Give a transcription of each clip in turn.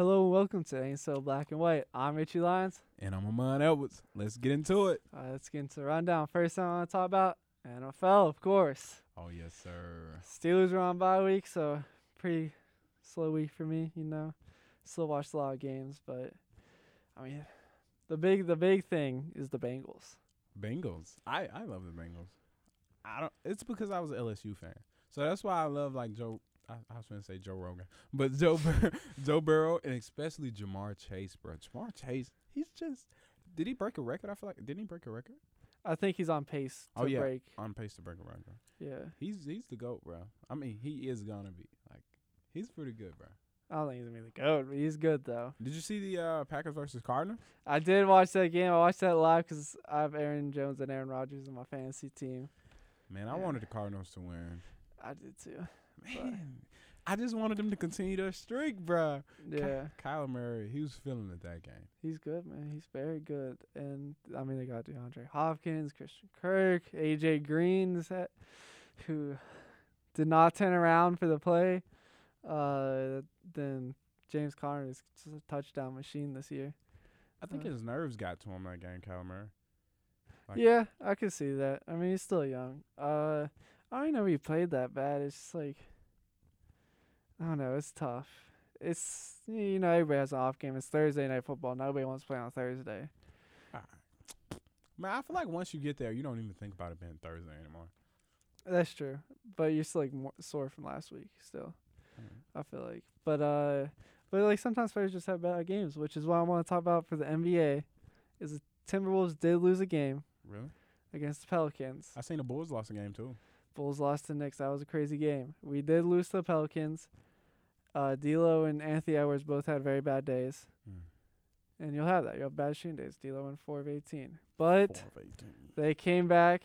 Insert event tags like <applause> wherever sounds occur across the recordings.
Hello and welcome to Ain't So Black and White. I'm Richie Lyons. And I'm Amon Edwards. Let's get into it. Uh, let's get into the rundown. First thing I want to talk about NFL, of course. Oh yes, sir. Steelers were on bye week, so pretty slow week for me. You know, still watched a lot of games, but I mean, the big the big thing is the Bengals. Bengals. I I love the Bengals. I don't. It's because I was an LSU fan, so that's why I love like Joe. I, I was going to say Joe Rogan, but Joe Bur- <laughs> Joe Burrow and especially Ja'Marr Chase, bro. Ja'Marr Chase, he's just. Did he break a record? I feel like didn't he break a record? I think he's on pace to Oh, yeah. break. On pace to break a record. Yeah, He's he's the goat, bro. I mean, he is gonna be like he's pretty good, bro. I don't think he's gonna be the goat, but he's good though. Did you see the uh, Packers versus Cardinals? I did watch that game. I watched that live because I have Aaron Jones and Aaron Rodgers in my fantasy team. Man, I Yeah. wanted the Cardinals to win. I did too. Man, I just wanted them to continue their streak, bruh. Ky- Yeah, Kyler Murray, he was feeling it that game. he's good, man. He's very good. And I mean, they got DeAndre Hopkins, Christian Kirk, AJ Green, that- who did not turn around for the play. Uh, then James Conner is just a touchdown machine this year. I think Uh. his nerves got to him that game, Kyler Murray. Like- yeah, I could see that. I mean, he's still young. Uh, I don't even know he played that bad. It's just like, I don't know. It's tough. It's you know everybody has an off game. It's Thursday night football. Nobody wants to play on Thursday. Man, I feel like once you get there, you don't even think about it being Thursday anymore. That's true, but you're still like sore from last week. Still, Mm. I feel like, but uh, but like sometimes players just have bad games, which is what I want to talk about for the NBA. Is the Timberwolves did lose a game Really? against the Pelicans. I seen the Bulls lost a game too. Bulls lost to Knicks. That was a crazy game. We did lose to the Pelicans. Uh, D'Lo and Anthony Edwards both had very bad days, Mm. and you'll have that. You'll have bad shooting days. D'Lo went four of eighteen, but Four of 18. they came back.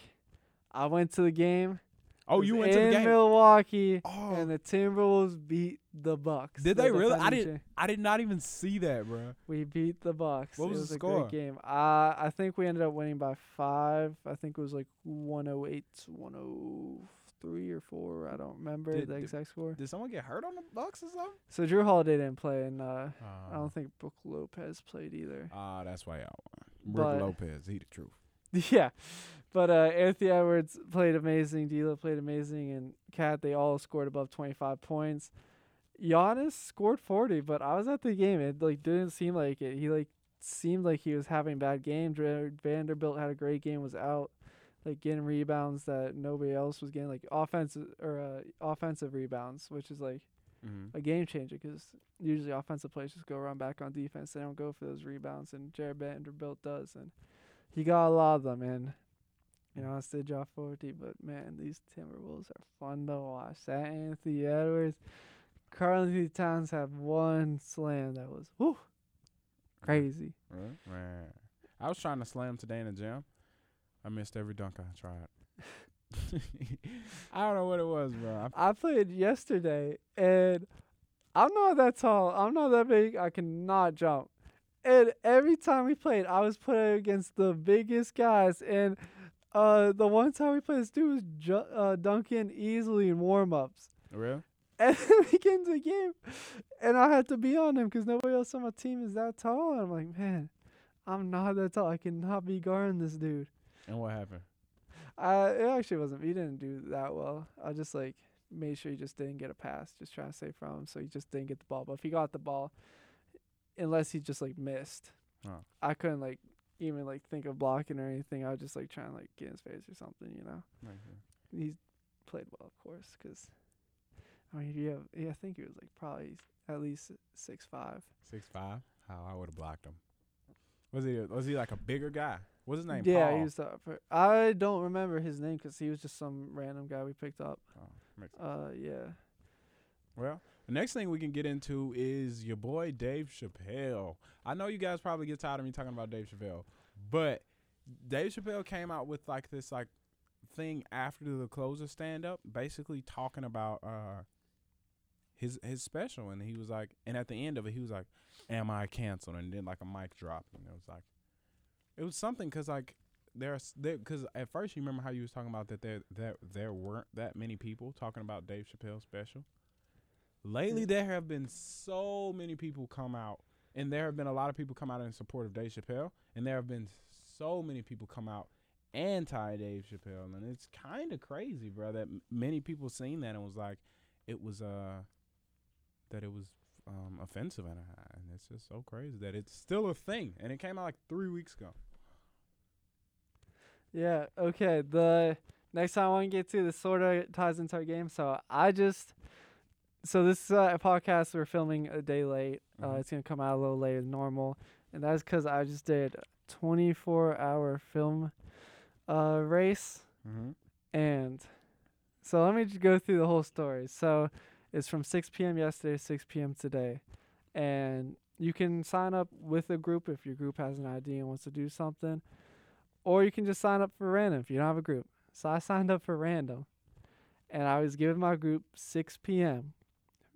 I went to the game. Oh, you went to the in game? Milwaukee, Oh, and the Timberwolves beat the Bucks. Did the they really? I cha- I did not even see that, bro. We beat the Bucks. What it was was the a score? great game. Uh, I think we ended up winning by five. I think it was like 108, 103 or four. I don't remember Did- the did- exact score. Did someone get hurt on the Bucks or something? So Jrue Holiday didn't play, and uh, I Oh. don't think Brook Lopez played either. Ah, that's why y'all won. Brook But- Lopez, he the truth. <laughs> yeah, but uh, Anthony Edwards played amazing. D'Lo played amazing, and Cat they all scored above twenty five points. Giannis scored forty, but I was at the game. It like didn't seem like it. He like seemed like he was having a bad game. Vanderbilt had a great game, was out like getting rebounds that nobody else was getting, like offensive or uh, offensive rebounds, which is like Mm-hmm. a game changer because usually offensive players just go run back on defense. They don't go for those rebounds, and Jared Vanderbilt does, and he got a lot of them. And you know, I said drop forty, but man, these Timberwolves are fun to watch. That Anthony Edwards, Karl-Anthony Towns have one slam that was whoo crazy. Really? Man. I was trying to slam today in the gym. I missed every dunk I tried. <laughs> <laughs> I don't know what it was, bro. I, played yesterday, and I'm not that tall. I'm not that big. I cannot jump. And every time we played, I was put against the biggest guys. And uh, the one time we played, this dude was ju- uh, dunking easily in warm ups. really? <laughs> And then we get into the game, and I had to be on him because nobody else on my team is that tall. And I'm like, man, I'm not that tall. I cannot be guarding this dude. And what happened? Uh, it actually wasn't. He didn't do that well. I just like made sure he just didn't get a pass. Just trying to save from him, so he just didn't get the ball. But if he got the ball, unless he just like missed, Oh. I couldn't like even like think of blocking or anything. I was just like trying to like get in his face or something. You know, he played well, of course, because I mean, have yeah, I think he was like probably at least six five. Six five. How I would have blocked him. Was he? Was he like a bigger guy? What's his name? Yeah, Paul? he was fir- I don't remember his name because he was just some random guy we picked up. Oh. Uh, yeah. Well, the next thing we can get into is your boy Dave Chappelle. I know you guys probably get tired of me talking about Dave Chappelle, but Dave Chappelle came out with like this like thing after the closer stand up, basically talking about uh his his special, and he was like, and at the end of it, he was like, "Am I canceled?" And then like a mic drop, and it was like, it was something because like there's there because at first you remember how you was talking about that there that there weren't that many people talking about Dave Chappelle special. Lately, Yeah. there have been so many people come out, and there have been a lot of people come out in support of Dave Chappelle, and there have been so many people come out anti Dave Chappelle, and it's kind of crazy, bro. That m- many people seen that and was like, it was uh, that it was um offensive, and, I- and it's just so crazy that it's still a thing, and it came out like three weeks ago. Yeah. Okay. The next time I want to get to this sort of ties into our game. So I just, so this is uh, podcast we're filming a day late. Uh, Mhm. it's gonna come out a little later than normal, and that's because I just did a 24 hour film uh, race, Mm-hmm. and so let me just go through the whole story. So it's from 6 p.m. yesterday, 6 p.m. today, and you can sign up with a group if your group has an ID and wants to do something, or you can just sign up for random if you don't have a group. So I <laughs> signed up for random, and I was given my group 6 p.m.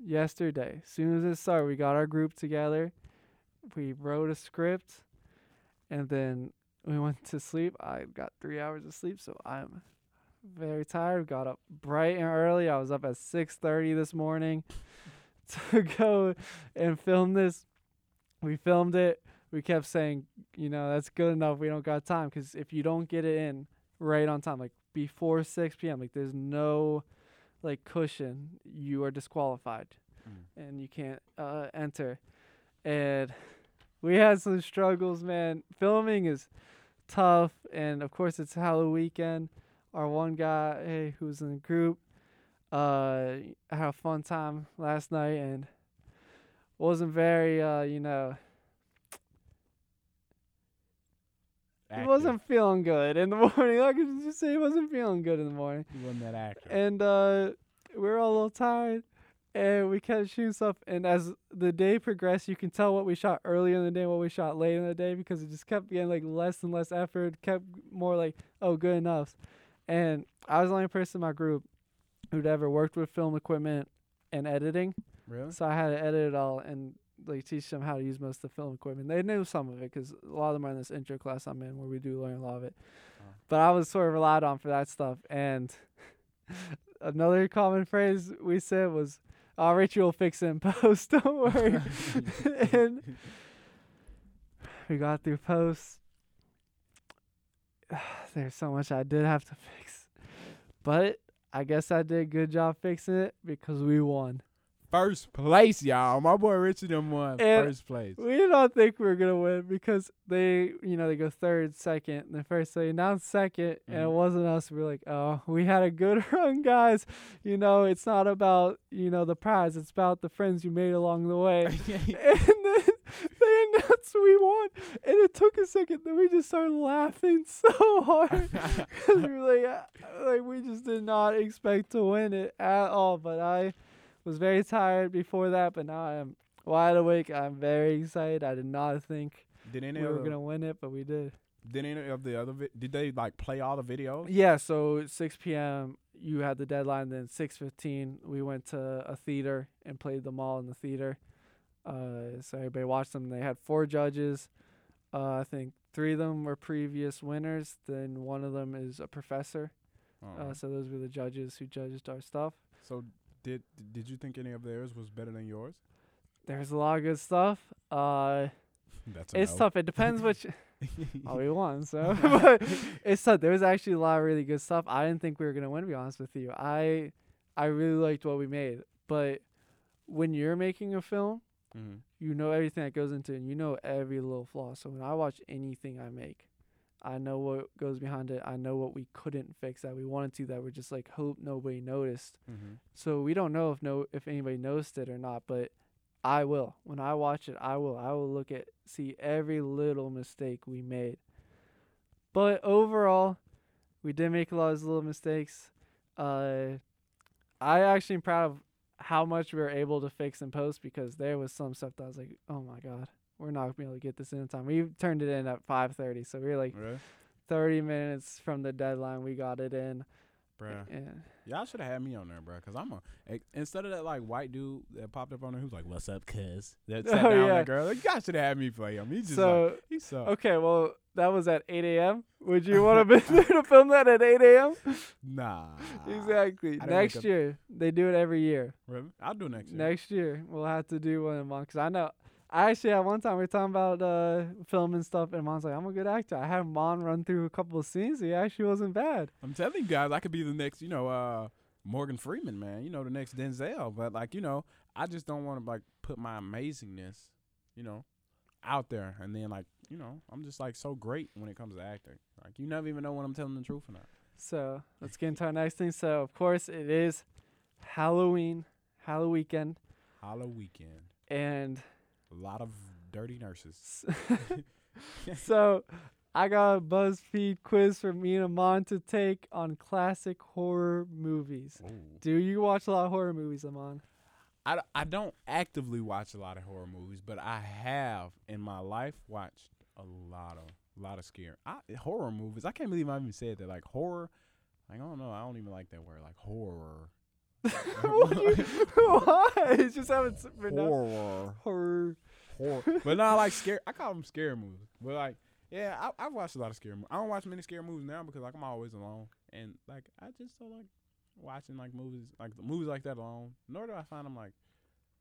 yesterday. As soon as it started, we got our group together, we wrote a script, and then we <laughs> went to sleep. I got three hours of sleep, so I'm very tired. Got up bright and early. I was up at 6:30 this morning <laughs> to go and film this. We filmed it. We kept saying, you know, that's good enough. We don't got time because if you don't get it in right on time, like before 6 p.m., like there's no like cushion, you are disqualified Mm. and you can't uh, enter. And we had some struggles, man. Filming is tough, and of course it's Halloween weekend. Our one guy, hey, who was in the group, uh, had a fun time last night and wasn't very, uh, you know, he wasn't feeling good in the <laughs> morning. I could just say he wasn't feeling good in the morning. He wasn't that active. And uh, we were all a little tired, and we kept shooting stuff. And as the day progressed, you can tell what we shot earlier in the day, and what we shot late in the day, because it just kept getting like less and less effort. Kept more like, oh, good enough. And I was the only person in my group who'd ever worked with film equipment and editing, really? so I had to edit it all and like teach them how to use most of the film equipment. They knew some of it because a lot of them are in this intro class I'm in where we do learn a lot of it. Oh. But I was sort of relied on for that stuff. And <laughs> another common phrase we said was, "Oh, Richie will fix it in <laughs> post. Don't worry." <laughs> and we got through post. <sighs> There's so much I did have to fix, but I guess I did a good job fixing it because we won. First place, y'all. My boy Richard them won And- first place. We did not think we were gonna win because they, you know, they go third, second, and then first they announced second, and it Mhm. wasn't us. We are like, oh, we had a good <laughs> run, guys. You know, it's not about you know the prize; it's about the friends you made along the way. <laughs> and then they announced we won, and it took a second. Then we just started laughing <laughs> so hard because we were like, uh, like we just did not expect to win it at all. But I was very tired before that, but now I am wide awake. I'm very excited. I did not think did any we were gonna win it, but we did. did any of the other vi- did they like play all the videos? Yeah. So 6 p.m. you had the deadline. Then 6:15 we went to a theater and played them all in the theater. Uh, so everybody watched them. They had four judges. Uh, I think three of them were previous winners. Then one of them is a professor. Oh. Uh, so those were the judges who judged our stuff. so did did you think any of theirs was better than yours? There's a lot of good stuff. Uh, <laughs> That's it's tough. It depends which. <laughs> oh, we won. So <laughs> but it's tough. There was actually a lot of really good stuff. I didn't think we were gonna win. To be honest with you, I I really liked what we made. But when you're making a film, hmm you know everything that goes into it, and you know every little flaw. So when I watch anything I make, I know what goes behind it. I know what we couldn't fix that we wanted to that we're just like hope nobody noticed. hmm So we don't know if no if anybody noticed it or not, but I will. When I watch it, I will. I will look at see every little mistake we made. But overall, we did make a lot of little mistakes. Uh I actually am proud of how much we were able to fix in post because there was some stuff that I was like, "Oh my god, we're not gonna be able to get this in time." We turned it in at 5:30, so we were like Really? 30 minutes from the deadline. We got it in. Bruh. And Y'all should have had me on there, bro. Cause I'm a eh, instead of that like white dude that popped up on there who's like, "What's up, cuz?" That <laughs> sat Oh, down yeah. that girl. Like, y'all should have had me play him. He just so like he sucked. Okay, well, that was at 8 a.m., would you want to be <laughs> there to film that at 8 a.m.? Nah. exactly. Next year, they do it every year. Really? I'll do next year. Next year, we'll have to do one in Mon because I know. I actually at one time we were talking about uh, film and stuff, and Mon's like, "I'm a good actor." I had Mon run through a couple of scenes. He actually wasn't bad. I'm telling you guys, I could be the next, you know, uh, Morgan Freeman, man. You know, the next Denzel. But like, you know, I just don't want to like put my amazingness, you know, out there, and then like, you know, I'm just like so great when it comes to acting. Like, you never even know when I'm telling the truth or not. So let's get into our next thing. So of course it is Halloween, Halloween weekend, Halloween weekend, and a lot of dirty nurses. <laughs> so I got a BuzzFeed quiz for me and Amon to take on classic horror movies. Ooh. Do you watch a lot of horror movies, Amon? I don't actively watch a lot of horror movies, but I have in my life watched a lot of a lot of scary I, horror movies. I can't believe I even said that. Like horror, like I don't know. I don't even like that word. Like horror, <laughs> <laughs> Why? It's just haven't horror, horror. horror. but not like scare. I call them scare movies. But like, yeah, I, I've watched a lot of scare. movies. I don't watch many scare movies now because like I'm always alone, and like I just don't like watching like movies like the movies like that alone. Nor do I find them like,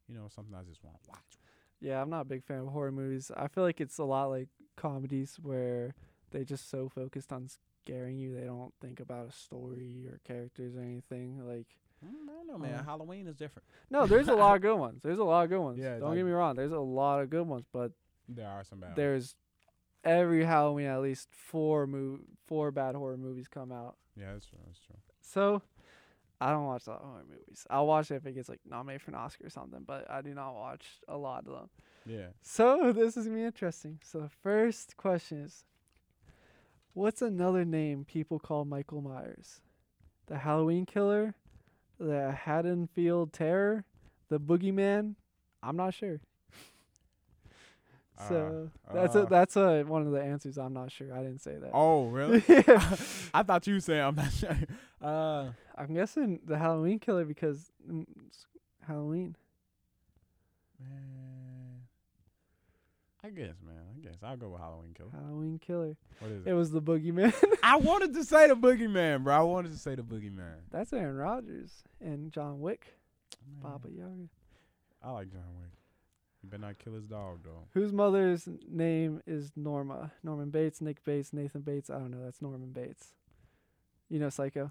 you know, something I just want to watch. Yeah, I'm not a big fan of horror movies. I feel like it's a lot like comedies where they just so focused on scaring you they don't think about a story or characters or anything. Like I don't know, man. Um, Halloween is different. no, there's a lot of good ones. There's a lot of good ones. Yeah, don't like- get me wrong. There's a lot of good ones, but There are some bad. ones. there's every Halloween at least four mov- four bad horror movies come out. Yeah, that's true. That's true. So I don't watch a lot of horror movies. I'll watch it if it gets like nominated for an Oscar or something, but I do not watch a lot of them. Yeah. So this is gonna be interesting. So the first question is, what's another name people call Michael Myers? The Halloween Killer, the Haddonfield Terror, the Boogeyman. I'm not sure. So that's uh. a, that's a, one of the answers. I'm not sure. I didn't say that. Oh, really? <laughs> I thought you said I'm not sure. <laughs> Uh, I'm guessing the Halloween Killer because mm, it's Halloween. man. I guess, man. I guess I'll go with Halloween Killer. Halloween Killer. What is It it? was the Boogeyman. <laughs> I wanted to say the Boogeyman, bro. I wanted to say the Boogeyman. that's Aaron Rodgers and John Wick. Man, Baba Yaga. I like John Wick. You better not kill his dog, though. Whose mother's name is Norma? Norman Bates, Nick Bates, Nathan Bates. I don't know. That's Norman Bates. You know Psycho?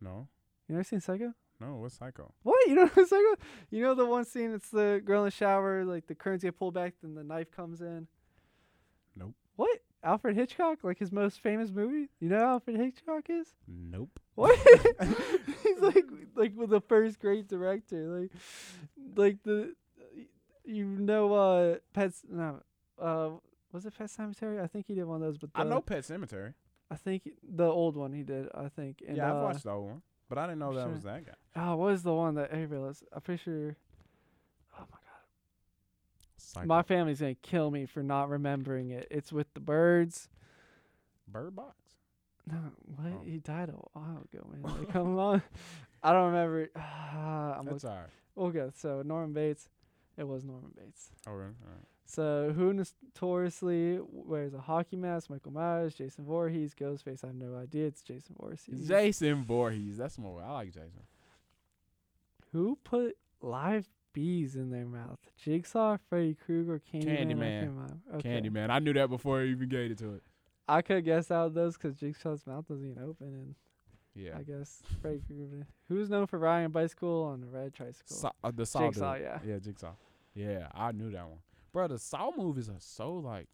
No, You never seen Psycho? No. What's Psycho? What? You know <laughs> Psycho? You know the one scene? It's the girl in the shower. Like the curtains get pulled back, then the knife comes in. Nope. What? Alfred Hitchcock? Like his most famous movie? You know Alfred Hitchcock is? Nope. <laughs> What? <laughs> He's like like the first great director. Like like the you know uh Pets no uh was it Pet Sematary? I think he did one of those, but I know Pet Sematary. I think the old one he did. I think. And, yeah, I've uh, watched the old one, but I didn't know that sure. was that guy. Oh, what is the one that everybody loves? I'm pretty sure. Oh my god, Psycho. my family's gonna kill me for not remembering it. It's with the birds. Bird Box. No, what? Oh. He died a while ago, man. Like, <laughs> come on, I don't remember. it. <sighs> I'm That's look- all right. okay. So Norman Bates, it was Norman Bates. Oh, really? All right. So who notoriously wears a hockey mask? Michael Myers, Jason Voorhees, Ghostface. I have no idea. It's Jason Voorhees. Jason Voorhees. That's more. I like Jason. Who put live bees in their mouth? Jigsaw, Freddy Krueger, Candyman. Candyman. Okay. Candyman. I knew that before I even gave it to it. I could guess out those because Jigsaw's mouth doesn't even open, and Yeah. I guess Freddy Krueger. Who's known for riding a bicycle on a red tricycle? Saw, uh, the Saw Jigsaw, dude. yeah. Yeah, Jigsaw. Yeah, I knew that one. Bro, the Saw movies are so like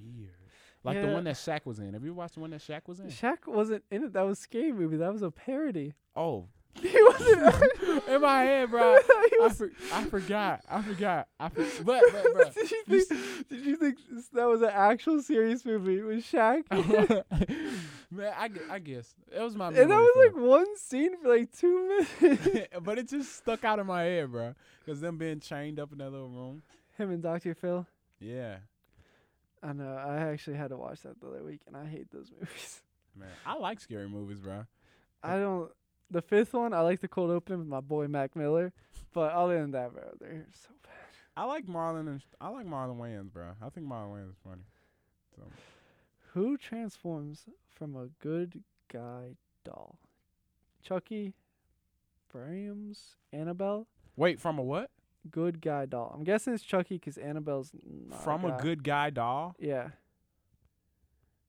weird. Like the one that Shaq was in. Have you watched the one that Shaq was in? Shaq wasn't in it. That was a scary movie. That was a parody. Oh, <laughs> he wasn't. <laughs> in my head, bro. <laughs> I, for, I forgot. I forgot. I for, but, but, bro. did you think? Did you think that was an actual serious movie with Shaq? Man, I, I guess it was my. and that was like one scene for like two minutes. but it just stuck out in my head, bro. Cause them being chained up in that little room. Him and Dr. Phil. Yeah, I know. I actually had to watch that the other week, and I hate those <laughs> movies. man. I like scary movies, bro. I don't. The fifth one, I like the cold open with my boy Mac Miller, but other than that, bro, they're so bad. I like Marlon and I like Marlon Wayans, bro. I think Marlon Wayans is funny. So Who transforms from a good guy doll? Chucky, Brahms, Annabelle. Wait, from a what? Good guy doll. I'm guessing it's Chucky because Annabelle's not from a guy. good guy doll? Yeah,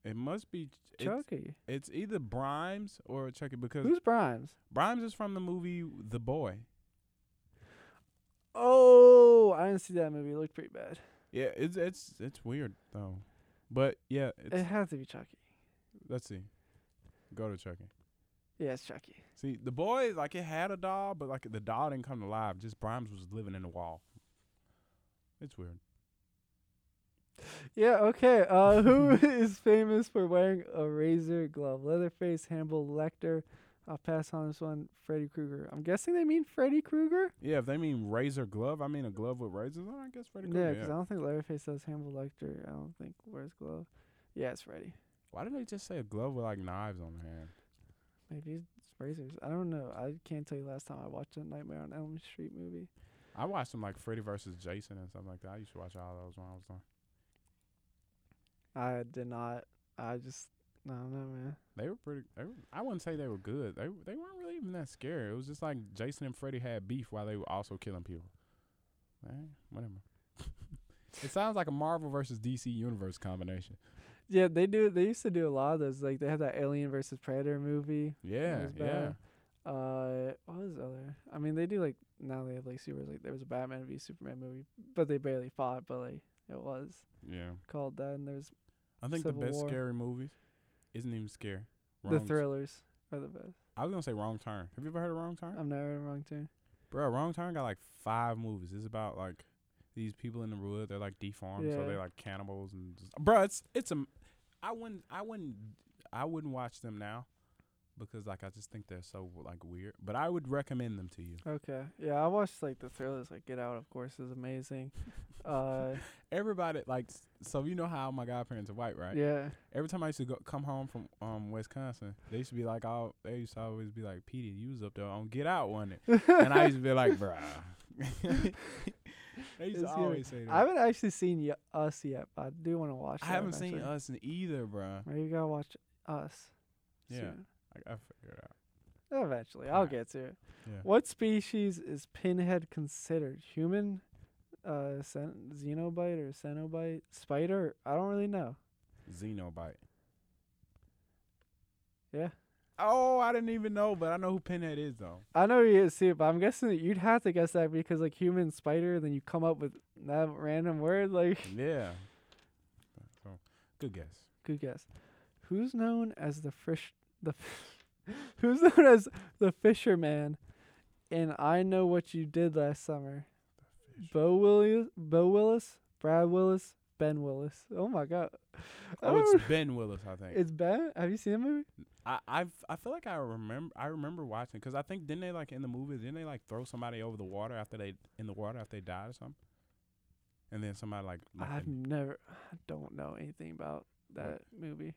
It must be. It's, Chucky. it's either Brimes or Chucky because Who's Brimes? Brimes is from the movie The Boy. Oh, I didn't see that movie. It looked pretty bad. Yeah, it's it's it's weird though. But yeah, It has to be Chucky. let's see. Go to Chucky. Yeah, it's Chucky. See, the boy like it had a doll, but like the doll didn't come to life. Just Brimes was living in the wall. It's weird. Yeah, okay. Uh, <laughs> who is famous for wearing a razor glove? Leatherface, Hannibal Lecter. I'll pass on this one. Freddy Krueger. I'm guessing they mean Freddy Krueger. Yeah, if they mean razor glove, I mean a glove with razors on. I guess Freddy Yeah, Krueger. 'cause I don't think Leatherface does Hannibal Lecter. I don't think wears glove. Yeah, it's Freddy. Why did they just say a glove with like knives on the hand? Maybe it's razors. I don't know. I can't tell you last time I watched a Nightmare on Elm Street movie. I watched some like Freddy versus Jason and something like that. I used to watch all those when I was young. I did not. I just. I don't know, man. They were pretty. They were, I wouldn't say they were good. They they weren't really even that scary. It was just like Jason and Freddy had beef while they were also killing people. Eh, whatever. <laughs> it sounds like a Marvel versus DC universe combination. Yeah, they do. They used to do a lot of those. Like they had that Alien versus Predator movie. Yeah, yeah. Uh, what was the other? I mean, they do like now they have like super. Like there was a Batman v Superman movie, but they barely fought. But like it was Yeah. called that, and there's I think Civil the best War. scary movies isn't even scary. the Wrong- thrillers are the best. I was gonna say Wrong Turn. Have you ever heard of Wrong Turn? I've never heard of wrong Turn. Bro, Wrong Turn got like five movies. It's about like these people in the wood. They're like deformed, so they're like cannibals and. Just, bro, it's it's a. I wouldn't I wouldn't I wouldn't watch them now, because like I just think they're so like weird. But I would recommend them to you. Okay, yeah, I watched like the thrillers. Like Get Out, of course, is amazing. uh, <laughs> Everybody like so you know how my godparents are white, right? yeah, Every time I used to go come home from um Wisconsin, they used to be like, oh, they used to always be like, Petey, you was up there on Get Out one it, <laughs> and I used to be like, bruh. <laughs> <laughs> they used to always say that. I haven't actually seen y- Us yet, but I do want to watch. I haven't seen. Us either, bruh. Maybe you gotta watch Us. Yeah. soon. I, I figured out. Eventually, I'll Alright. get to it. Yeah. What species is Pinhead considered? Human, uh, cen- xenobite or cenobite, spider? I don't really know. Xenobite. Yeah. Oh, I didn't even know, but I know who Pinhead is though. I know you see it, but I'm guessing that you'd have to guess that because like human spider, then you come up with that random word. Like, <laughs> Yeah. So, good guess. good guess. Who's known as the fish? The <laughs> who's known as the fisherman? And I know what you did last summer. Bo Willis, Bo Willis, Brad Willis, Ben Willis. Oh my god. Oh, it's oh. Ben Willis, I think. It's Ben. Have you seen the movie? I I've, I feel like I remember I remember watching because I think didn't they like in the movie didn't they like throw somebody over the water after they in the water after they died or something, and then somebody like I've never. I don't know anything about that movie.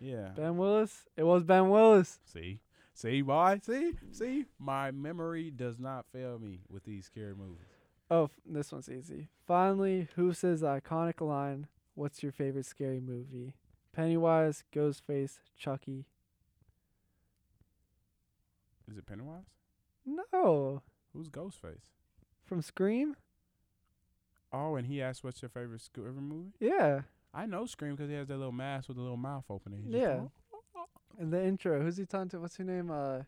yeah Ben Willis. It was Ben Willis. see see boy see see my memory does not fail me with these scary movies. Oh, this one's easy. Finally, who says the iconic line? What's your favorite scary movie? Pennywise, Ghostface, Chucky. Is it Pennywise? No, Who's Ghostface? from Scream. Oh, and he asked, "What's your favorite scary movie?" Yeah, I know Scream because he has that little mask with a little mouth opening. He's Yeah. going, and the intro. Who's he talking to? What's her name? Uh,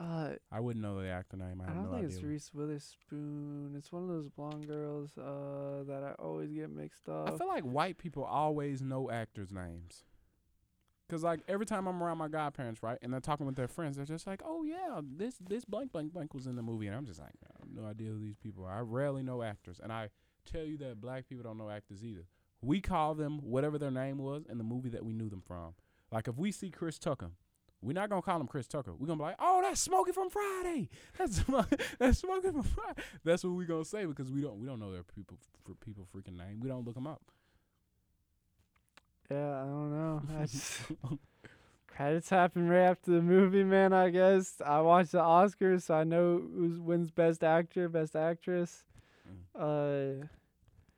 uh, I wouldn't know the actor name. I, I don't no think idea. it's Reese Witherspoon. It's one of those blonde girls. Uh, that I always get mixed up. I feel like white people always know actors' names. Cause like every time I'm around my godparents, right, and they're talking with their friends, they're just like, "Oh yeah, this this blank blank blank was in the movie," and I'm just like, "I have no idea who these people are." I rarely know actors, and I tell you that black people don't know actors either. We call them whatever their name was in the movie that we knew them from. Like if we see Chris Tucker, we're not gonna call him Chris Tucker. We're gonna be like, "Oh, that's Smokey from Friday. That's <laughs> Smo- that's Smokey from Friday." That's what we're gonna say because we don't we don't know their people for people freaking name. We don't look them up. yeah, I don't know. <laughs> I just, <laughs> credits happen right after the movie, man. I guess I watched the Oscars, so I know who wins Best Actor, Best Actress. Mm. Uh,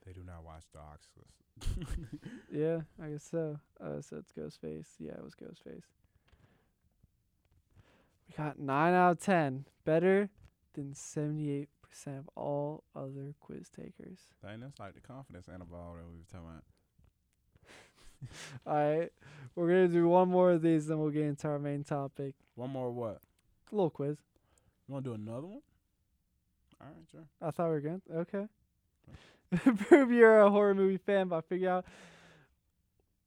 They do not watch watch The Oculus. Yeah, I guess so. Uh, so it's Ghostface. Yeah, it was Ghostface. We got nine out of ten, better than seventy-eight percent of all other quiz takers. Dang, that's like the confidence interval that we were talking about. <laughs> All right, we're gonna do one more of these, then we'll get into our main topic. One more what? A little quiz. You want to do another one? All right, sure. I thought we were good. Okay. <laughs> Prove you're a horror movie fan by figuring out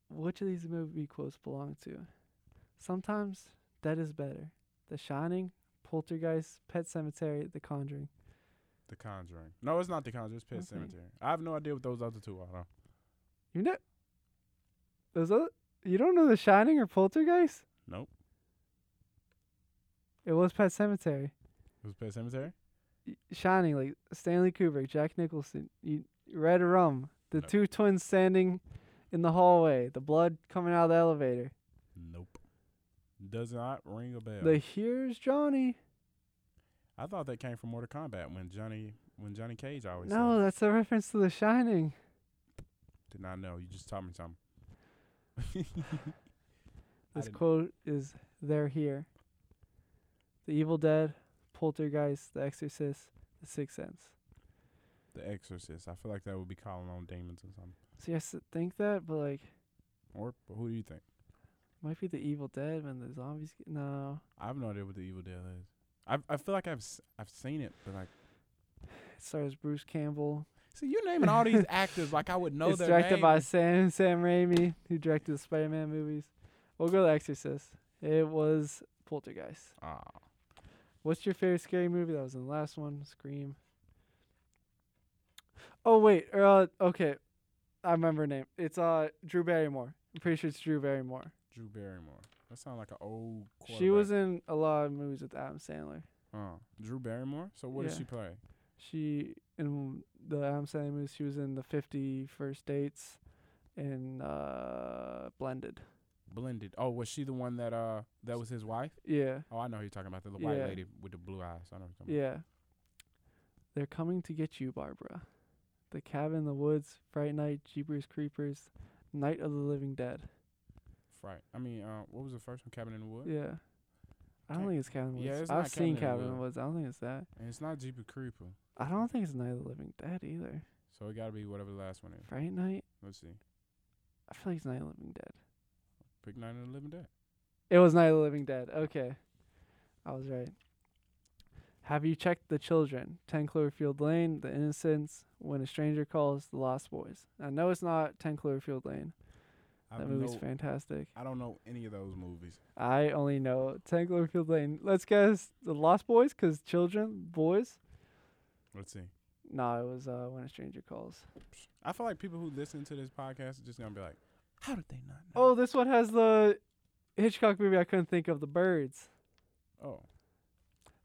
which of these movie quotes belong to. Sometimes that is better. The Shining, Poltergeist, Pet Sematary, The Conjuring. The Conjuring. No, it's not The Conjuring. It's Pet Okay. Cemetery. I have no idea what those other two are. Though. You know those other you don't know The Shining or Poltergeist? Nope. It was Pet Sematary. It was Pet Sematary. Shining, like Stanley Kubrick, Jack Nicholson, you Red Rum, the Nope. two twins standing in the hallway, the blood coming out of the elevator. Nope. Does not ring a bell. The Here's Johnny. I thought that came from Mortal Kombat when Johnny when Johnny Cage always No, that's a reference to The Shining. Did not know. You just taught me something. <laughs> This quote is They're here. The Evil Dead, Poltergeist, The Exorcist, The Sixth Sense. The Exorcist. I feel like that would be calling on demons or something. See, I think that, but like, Or who do you think? Might be The Evil Dead when the zombies. Get, no, I have no idea what the Evil Dead is. I I feel like I've s- I've seen it, but like, <sighs> it stars Bruce Campbell. see, you're naming all these actors like I would <laughs> know it's their directed by. Sam Sam Raimi, who directed the Spider-Man movies. We'll go The Exorcist. It was Poltergeist. Ah, What's your favorite scary movie? That was in the last one. Scream. Oh wait, uh, okay, I remember her name. It's uh Drew Barrymore. I'm pretty sure it's Drew Barrymore. Drew Barrymore. That sounds like an old. Quote. She was in a lot of movies with Adam Sandler. Oh, Drew Barrymore. So what Yeah. does she play? She in the Adam Sandler movies. She was in the Fifty First Dates, and uh, Blended. Blended. Oh, was she the one that uh that was his wife? Yeah, Oh, I know who you're talking about. The white Yeah. lady with the blue eyes. I know who you're talking yeah. They're coming to get you, Barbara. The Cabin in the Woods, Fright Night, Jeepers Creepers, Night of the Living Dead. Right. I mean, uh, what was the first one? Cabin in the Woods. Yeah. I don't think it's Cabin in the yeah, Woods. it's I've not Cabin seen Cabin in the Woods. I don't think it's that. And it's not Jeepy Creeper. I don't think it's Night of the Living Dead either. So it got to be whatever the last one is. Fright Night? Let's see. I feel like it's Night of the Living Dead. Pick Night of the Living Dead. It was Night of the Living Dead. Okay. I was right. Have you checked the children? 10 Cloverfield Lane, The Innocents, When a Stranger Calls, The Lost Boys. I know it's not 10 Cloverfield Lane. I That movie's know- fantastic. I don't know any of those movies. I only know 10 Cloverfield Lane. Let's guess The Lost Boys, because children, boys. Let's see. No, it was uh, When a Stranger Calls. I feel like people who listen to this podcast are just gonna be like, "How did they not know?" Oh, this one has the Hitchcock movie I couldn't think of, The Birds. oh,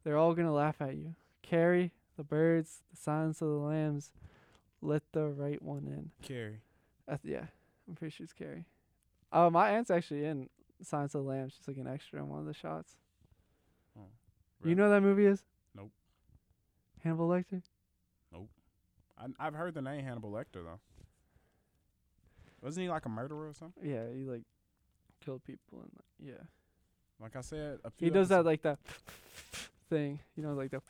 They're all gonna laugh at you. Carrie, The Birds, The Silence of the Lambs. Let the right one in. Carrie. Uh, yeah, I'm pretty sure it's Carrie. Oh, my aunt's actually in Science of the Lambs. She's like an extra in one of the shots. Oh, You know what that movie is? Nope. Hannibal Lecter. I, I've heard the name Hannibal Lecter though. Wasn't he like a murderer or something? Yeah, he like killed people and like, yeah. Like I said, a few He does that like that <laughs> thing. You know, like that.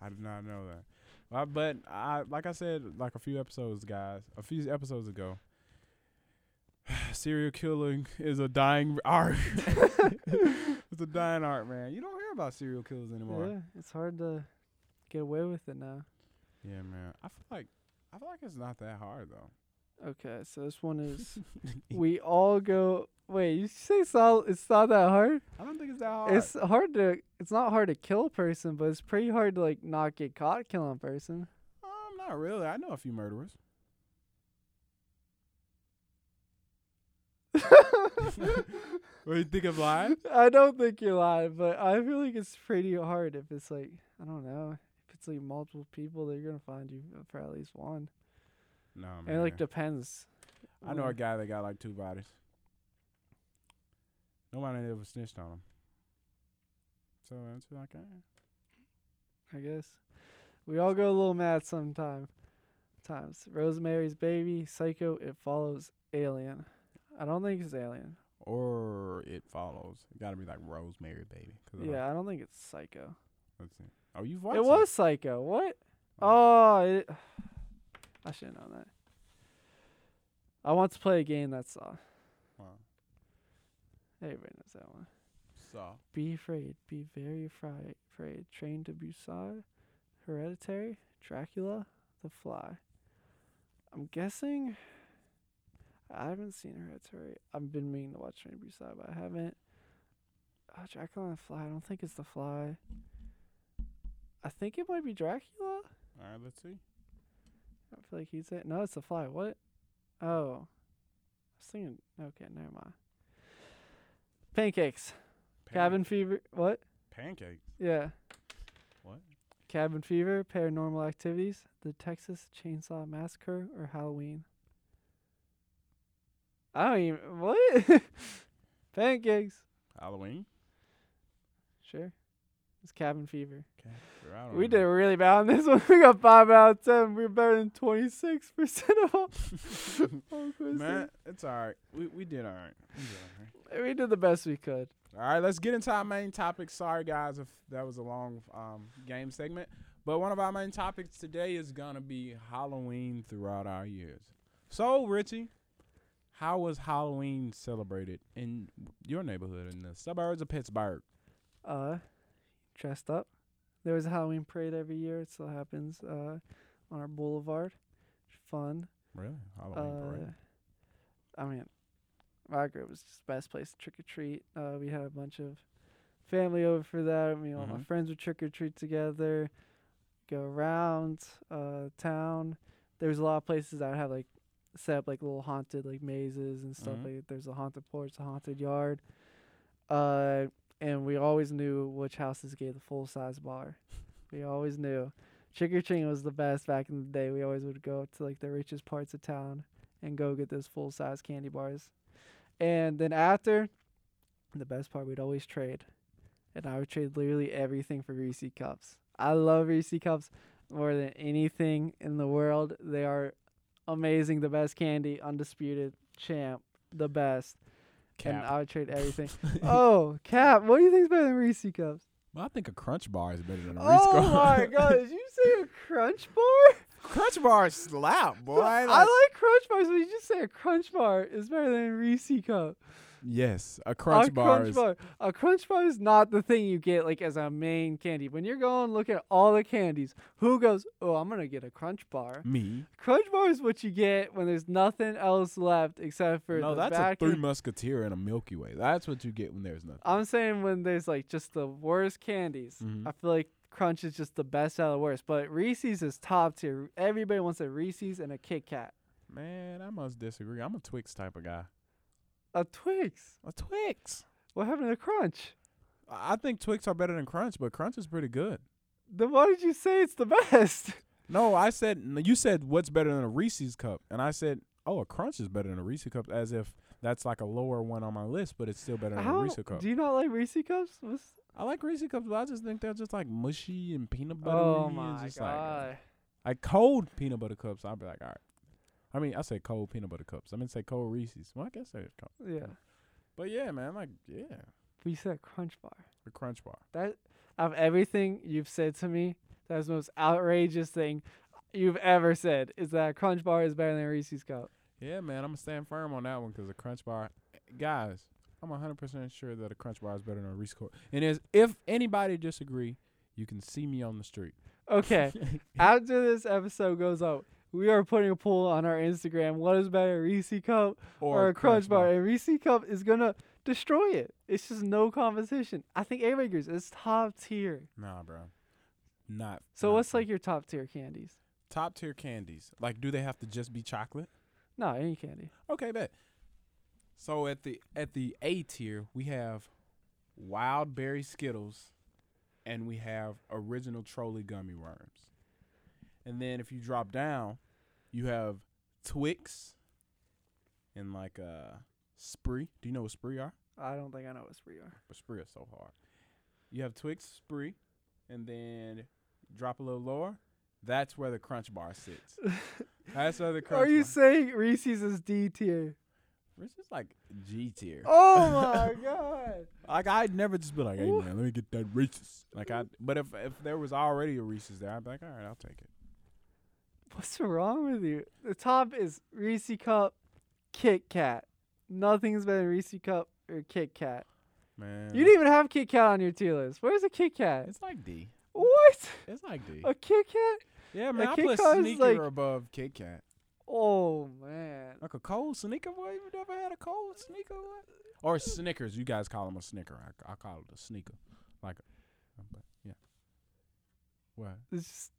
I did not know that. Uh, but I, like I said, like a few episodes, guys, a few episodes ago, serial killing is a dying art. <laughs> <laughs> it's a dying art, man. You don't hear about serial killers anymore. Yeah, it's hard to get away with it now. Yeah, man. I feel like I feel like it's not that hard though. Okay, so this one is <laughs> we all go. Wait, you say it's not, it's not that hard? I don't think it's that hard. It's hard to. It's not hard to kill a person, but it's pretty hard to like not get caught killing a person. um, not really. I know a few murderers. <laughs> what do you think of lying? I don't think you're lying, but I feel like it's pretty hard if it's like I don't know if it's like multiple people, they're gonna find you for at least one. No, man. And it like depends. I know a guy that got like two bodies. Nobody ever snitched on him. So that's like, eh. I guess we all go a little mad sometime. times. Rosemary's Baby, Psycho, It Follows, Alien. I don't think it's Alien. Or it follows. It got to be like Rosemary Baby. 'cause I don't- Yeah, I don't think it's Psycho. Let's see. Oh, you've watched It was Psycho. What? Oh, it, <sighs> I should have known that. I want to play a game that's uh Wow. everybody knows that one. So, Be afraid. Be very afraid. Afraid. Train to Busan. Hereditary. Dracula. The Fly. I'm guessing. I haven't seen Hereditary. I've been meaning to watch Train to Busan, but I haven't. Uh, Dracula and the Fly. I don't think it's The Fly. I think it might be Dracula. all right, let's see. I don't feel like he's it. No, it's The Fly. What? Oh. I was thinking. Okay, never mind. Pancakes. Cabin Fever. What? Pancakes. Yeah. What? Cabin Fever, Paranormal Activities, The Texas Chainsaw Massacre, or Halloween. I don't even what? <laughs> Pancakes. Halloween. Sure. It's Cabin Fever. Okay. Sure, I don't We did really bad on this <laughs> one. We got five out of ten. We're better than twenty six percent of all. all. <laughs> Man, it's all right. We we did all right. We did all right. We did the best we could. All right, let's get into our main topic. Sorry, guys, if that was a long um, game segment. But one of our main topics today is going to be Halloween throughout our years. So, Richie, how was Halloween celebrated in your neighborhood in the suburbs of Pittsburgh? Uh, dressed up. There was a Halloween parade every year. It still happens. Uh, on our boulevard. Fun. Really? Halloween Uh, parade? I mean, my group was just the best place to trick or treat. Uh, we had a bunch of family over for that. I mean, all my Mhm. friends would trick or treat together, go around uh, town. There was a lot of places that would have like set up like little haunted like mazes and stuff. Mhm. Like there's a haunted porch, a haunted yard. Uh, and we always knew which houses gave the full size bar. <laughs> we always knew. Trick or treating was the best back in the day. We always would go to like the richest parts of town and go get those full size candy bars. And then after, the best part, we'd always trade. And I would trade literally everything for Reese cups. I love Reese cups more than anything in the world. They are amazing, the best candy, undisputed champ, the best. And I would trade everything. <laughs> oh, Cap, what do you think is better than Reese cups? Well, I think a Crunch Bar is better than a Reese Oh Cup. my <laughs> god, did you say a crunch bar? Crunch Bar slap, boy. <laughs> I Like- like crunch bars, but you just say a crunch bar is better than a Reese cup. Yes, a Crunch a Bar crunch is bar. A crunch bar is not the thing you get like as a main candy. When you're going look at all the candies, who goes, "Oh, I'm gonna get a crunch bar." me. Crunch bar is what you get when there's nothing else left except for No, the that's a Three Musketeer and a Milky Way. That's what you get when there's nothing. I'm saying when there's like just the worst candies. Mhm. I feel like Crunch is just the best out of the worst. But Reese's is top tier. Everybody wants a Reese's and a Kit Kat. Man, I must disagree. I'm a Twix type of guy. A Twix. A Twix. What happened to Crunch? I think Twix are better than Crunch, but Crunch is pretty good. Then why did you say it's the best? <laughs> No, I said you said what's better than a Reese's cup, and I said, oh, a Crunch is better than a Reese's cup, as if that's like a lower one on my list, but it's still better than a How Reese's cup. do you not like Reese cups? What's- I like Reese's cups, but I just think they're just like mushy and peanut butter. Oh my just Like, god! like cold peanut butter cups, I'll be like, all right. I mean, I say cold peanut butter cups. I mean, say cold Reese's. Well, I guess they're cold. yeah, But yeah, man, like yeah, we said Crunch Bar. the Crunch Bar. That of everything you've said to me, that's the most outrageous thing you've ever said. Is that Crunch Bar is better than a Reese's cup? Yeah, man, I'm gonna stand firm on that one because the Crunch Bar, guys, I'm 100% sure that a Crunch Bar is better than a Reese's cup. And is if anybody disagree, you can see me on the street. Okay. <laughs> After this episode goes up, we are putting a poll on our Instagram. What is better, a Reese cup or, a Crunch, bar? And Reese cup is gonna destroy it. It's just no competition. I think everybody agrees. It's top tier. Nah, bro, not. So not what's like your top tier candies? top tier candies? Like, do they have to just be chocolate? No, any candy. Okay, bet. So at the at the A tier, we have wild berry Skittles, and we have original Trolli gummy worms. And then if you drop down, you have Twix and like uh Spree. Do you know what Spree are? I don't think I know what Spree are. But Spree are so hard. You have Twix, Spree, and then drop a little lower. That's where the Crunch Bar sits. <laughs> That's where the crunch. Bar are you bar. saying Reese's is D tier? Reese's is like G tier. Oh my <laughs> god. Like I'd never just be like, hey man, let me get that Reese's. Like I, but if if there was already a Reese's there, I'd be like, all right, I'll take it. What's wrong with you? The top is Reese Cup, Kit Kat. Nothing's better than Reese Cup or Kit Kat. Man, You didn't even have Kit Kat on your tier list. Where's a Kit Kat? It's like D. What? It's like D. A Kit Kat? Yeah, man, I Kit put Kat sneaker like- above Kit Kat. Oh man. Like a cold sneaker, boy. You never had a cold sneaker? Or Snickers. You guys call them a snicker. I, I call it a sneaker. Like, a, yeah. What? It's just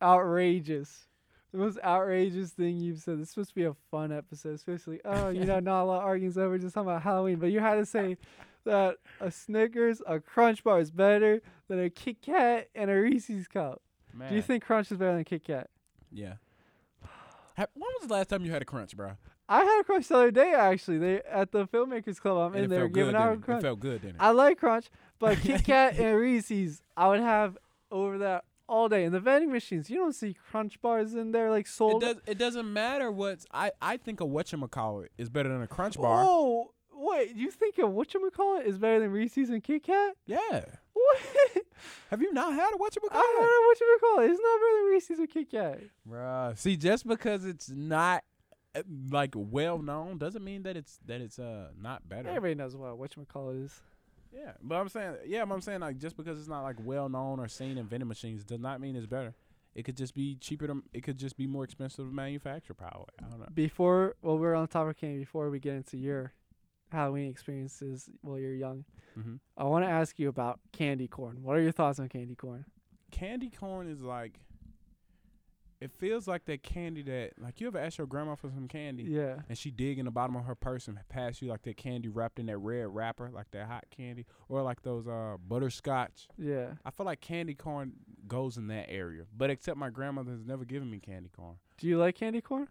outrageous. The most outrageous thing you've said. This is supposed to be a fun episode, especially <laughs> oh, you know, not a lot of arguments over just talking about Halloween, but you had to say that a Snickers, a Crunch Bar is better than a Kit Kat and a Reese's cup. Man. Do you think Crunch is better than Kit Kat? Yeah. When was the last time you had a crunch, bro? I had a Crunch the other day actually. They at the filmmakers club. I'm And in there giving out a? Crunch. It felt good, didn't it? I like Crunch, but Kit <laughs> Kat and Reese's, I would have over that all day. And the vending machines, you don't see Crunch bars in there like It sold. does. It doesn't matter what's. I I think a whatchamacallit is better than a crunch bar. Oh, wait, you think a whatchamacallit is better than Reese's and Kit Kat? Yeah. What? <laughs> Have you not had a I whatchamacallit? don't know whatchamacallit. It's not better than Reese's or Kit Kat. Bruh. See, just because it's not uh, like well known doesn't mean that it's that it's uh not better. Everybody knows what whatchamacallit is. Yeah, but I'm saying, yeah, but I'm saying like just because it's not like well known or seen in vending machines does not mean it's better. It could just be cheaper to. It could just be more expensive to manufacture. Probably. I don't know. Before, well, we're on the topic of candy. Before we get into your Halloween experiences while you're young, hmm I want to ask you about candy corn. What are your thoughts on candy corn? Candy corn is like. It feels like that candy that like you ever ask your grandma for some candy Yeah. and she dig in the bottom of her purse and pass you like that candy wrapped in that red wrapper like that hot candy or like those uh butterscotch. Yeah. I feel like candy corn goes in that area, but except my grandmother has never given me candy corn. Do you like candy corn?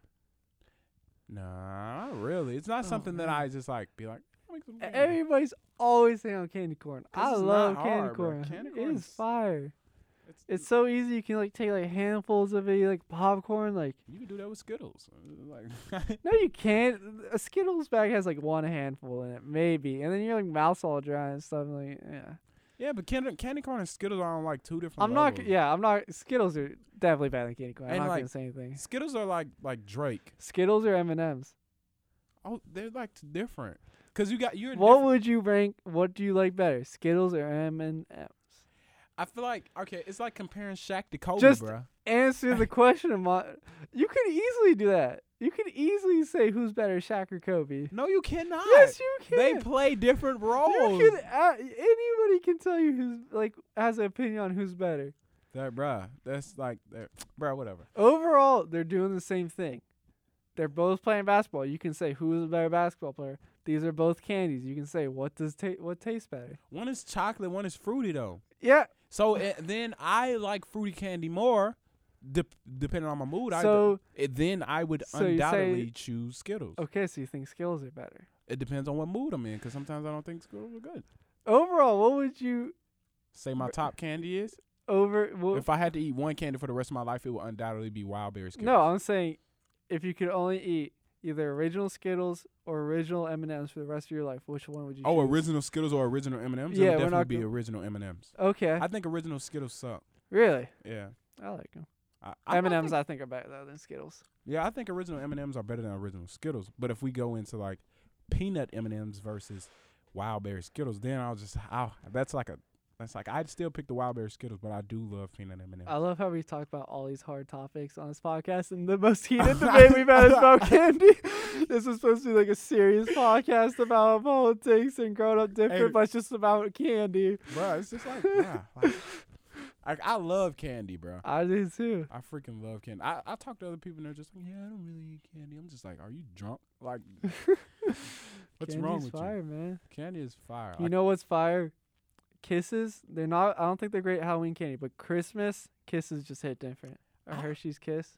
Nah, not really. It's not Oh, something that. I just like be like. "Make some candy." Everybody's always saying on candy corn I love candy hard, corn. Candy corn is is- fire. It's, It's so easy. You can like take like handfuls of it, like popcorn. Like you can do that with Skittles. <laughs> Like <laughs> no, you can't. A Skittles bag has like one handful in it, maybe, and then you're like mouth's all dry and stuff. Like yeah, yeah, but candy, candy corn and Skittles are on like two different. I'm not. Yeah, I'm not. Skittles are definitely better than candy corn. I'm And, not like, gonna say anything. Skittles are like like Drake. Skittles or M and M's. Oh, they're like different. Cause you got you're. What different- would you rank? What do you like better, Skittles or M and M's? I feel like okay, it's like comparing Shaq to Kobe, Just- bruh. Answer the question. of my- You could easily do that. You could easily say who's better, Shaq or Kobe. No, you cannot. Yes, you can. They play different roles. You can, uh, anybody can tell you who's like has an opinion on who's better. That bruh, that's like that, bruh. Whatever. Overall, they're doing the same thing. They're both playing basketball. You can say who is a better basketball player. These are both candies. You can say what does ta- what tastes better. One is chocolate, one is fruity though. Yeah. So eh, then I like fruity candy more, dep- depending on my mood. I So eh, then I would So you say- undoubtedly choose Skittles. okay, so you think Skittles are better. It depends on what mood I'm in, because sometimes I don't think Skittles are good. Overall, what would you Say my top candy is. over? What, If I had to eat one candy for the rest of my life, it would undoubtedly be wild berry Skittles. no, I'm saying if you could only eat either original Skittles or original M and M's for the rest of your life, which one would you? Oh, choose? original Skittles or original M and M's? Yeah, it we're would not definitely be go- original M and M's. Okay, I think original Skittles suck. really, Yeah. I like them. M and M's I think are better though than Skittles. Yeah, I think original M and M's are better than original Skittles. But if we go into like peanut M and M's versus wild berry Skittles, then I'll just I'll, that's like a that's like I'd still pick the wild berry Skittles, but I do love peanut M and I love how we talk about all these hard topics on this podcast, and the most <laughs> heated debate we've had is about <laughs> candy. this is supposed to be like a serious podcast about politics and growing up different, Hey. but it's just about candy. Bro, it's just like, bruh, like I, I love candy, bro. I do too. I freaking love candy. I, I talk to other people and they're just like, yeah, I don't really eat candy. I'm just like, are you drunk? Like, <laughs> what's Candy's wrong with fire, you? man. Candy is fire. You know what's fire? Kisses. They're not. I don't think they're great Halloween candy, but Christmas kisses just hit different. A I- Hershey's kiss.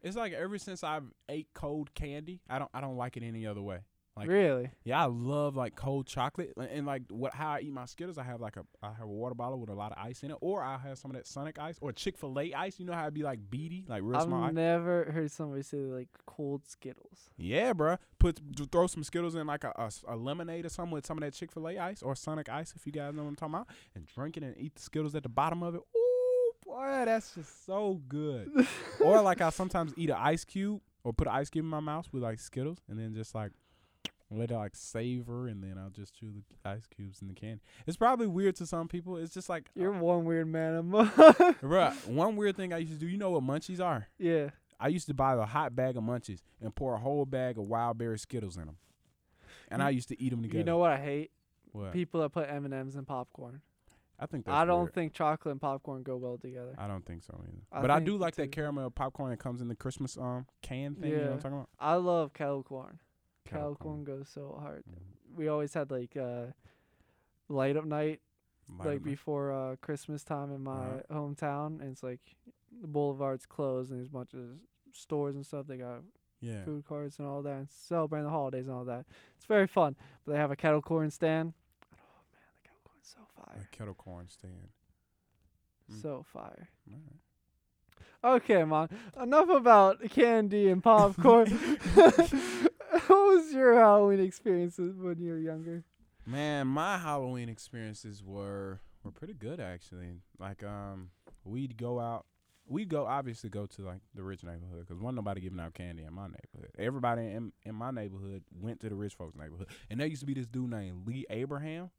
it's like ever since I've ate cold candy, I don't I don't like it any other way. Like- really? Yeah, I love like cold chocolate and, and, like what how I eat my Skittles. I have like a I have a water bottle with a lot of ice in it, or I have some of that Sonic ice or Chick Fil A ice. You know how it'd be like beady, like real I've small. ice? never heard somebody say like cold Skittles. Yeah, bruh. Put throw some Skittles in like a a lemonade or something with some of that Chick Fil A ice or Sonic ice, if you guys know what I'm talking about, and drink it and eat the Skittles at the bottom of it. Ooh, boy, that's just so good. <laughs> or like I sometimes eat an ice cube or put an ice cube in my mouth with like Skittles, and then just like let it like savor, and then I'll just chew the ice cubes in the candy. It's probably weird to some people. It's just like, You're uh, one weird man. I'm. <laughs> One weird thing I used to do. You know what munchies are? yeah. I used to buy a hot bag of munchies and pour a whole bag of wild berry Skittles in them, and You- I used to eat them together. You know what I hate? what? People that put M and M's in popcorn. I think that's I don't weird. think chocolate and popcorn go well together. I don't think so either. I but I do like that caramel popcorn that comes in the Christmas um can thing. You know what Yeah. I'm talking about? I love kettle corn. Kettle Kettle corn goes so hard. Mhm. We always had like uh, light up night Light like before uh Christmas time in my Uh-huh. hometown and it's like the boulevard's closed and there's a bunch of stores and stuff they got yeah. food carts and all that and celebrating the holidays and all that it's very fun but they have a kettle corn stand oh man the kettle corn's so A fire kettle corn stand. Mm. so fire okay man enough about candy and popcorn <laughs> <laughs> <laughs> what was your halloween experiences when you were younger Man, my Halloween experiences were were pretty good actually. Like um, we'd go out. We'd go obviously go to like the rich neighborhood because wasn't nobody giving out candy in my neighborhood. Everybody in in my neighborhood went to the rich folks neighborhood, and there used to be this dude named Lee Abraham.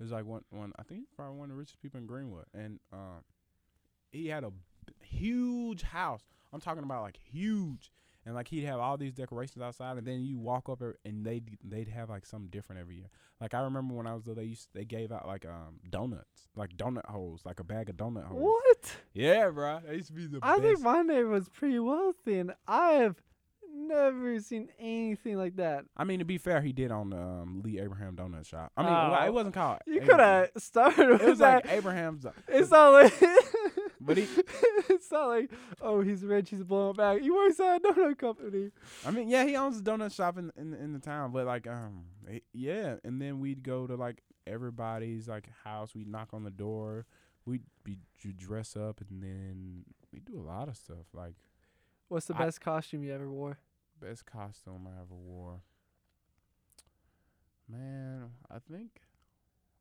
It was like one one I think probably one of the richest people in Greenwood, and um, he had a huge house. I'm talking about like huge, and like he'd have all these decorations outside, and then you walk up and they they'd have like something different every year. Like I remember when I was there, they used they gave out like um donuts, like donut holes, like a bag of donut holes. what Yeah, bro, that used to be the I best. think my neighborhood's pretty wealthy, and I have never seen anything like that. I mean, to be fair, he did on the um, Lee Abraham Donut Shop. I mean, well, Oh. it wasn't called. You could have started with It was that. like Abraham's. it's not like. <laughs> But he- <laughs> it's not like, oh, he's rich, he's blowing back. He works at a donut company. I mean, yeah, he owns a donut shop in in, in the town, but like, um, yeah, and then we'd go to like everybody's like house. We'd knock on the door. We'd be you dress up, and then we do a lot of stuff. Like What's the I- best costume you ever wore? best costume I ever wore. Man, I think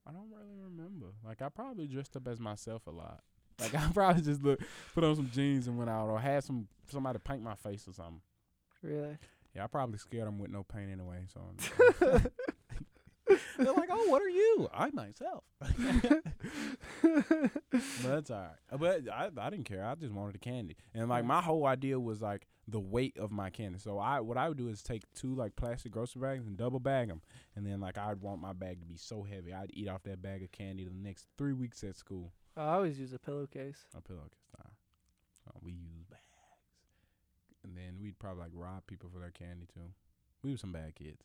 I don't really remember. Like I probably dressed up as myself a lot. Like <laughs> I probably just look put on some jeans and went out, or had some somebody paint my face or something. Really? Yeah, I probably scared them with no paint anyway. So <laughs> <laughs> they're like, "Oh, what are you?" I myself. But that's all right. But I, I didn't care. I just wanted the candy, and like my whole idea was like the weight of my candy. So I what I would do is take two like plastic grocery bags and double bag them, and then like I'd want my bag to be so heavy I'd eat off that bag of candy the next three weeks at school. I always use a pillowcase. A pillowcase style. Uh, we use bags, and then we'd probably like rob people for their candy too. We were some bad kids.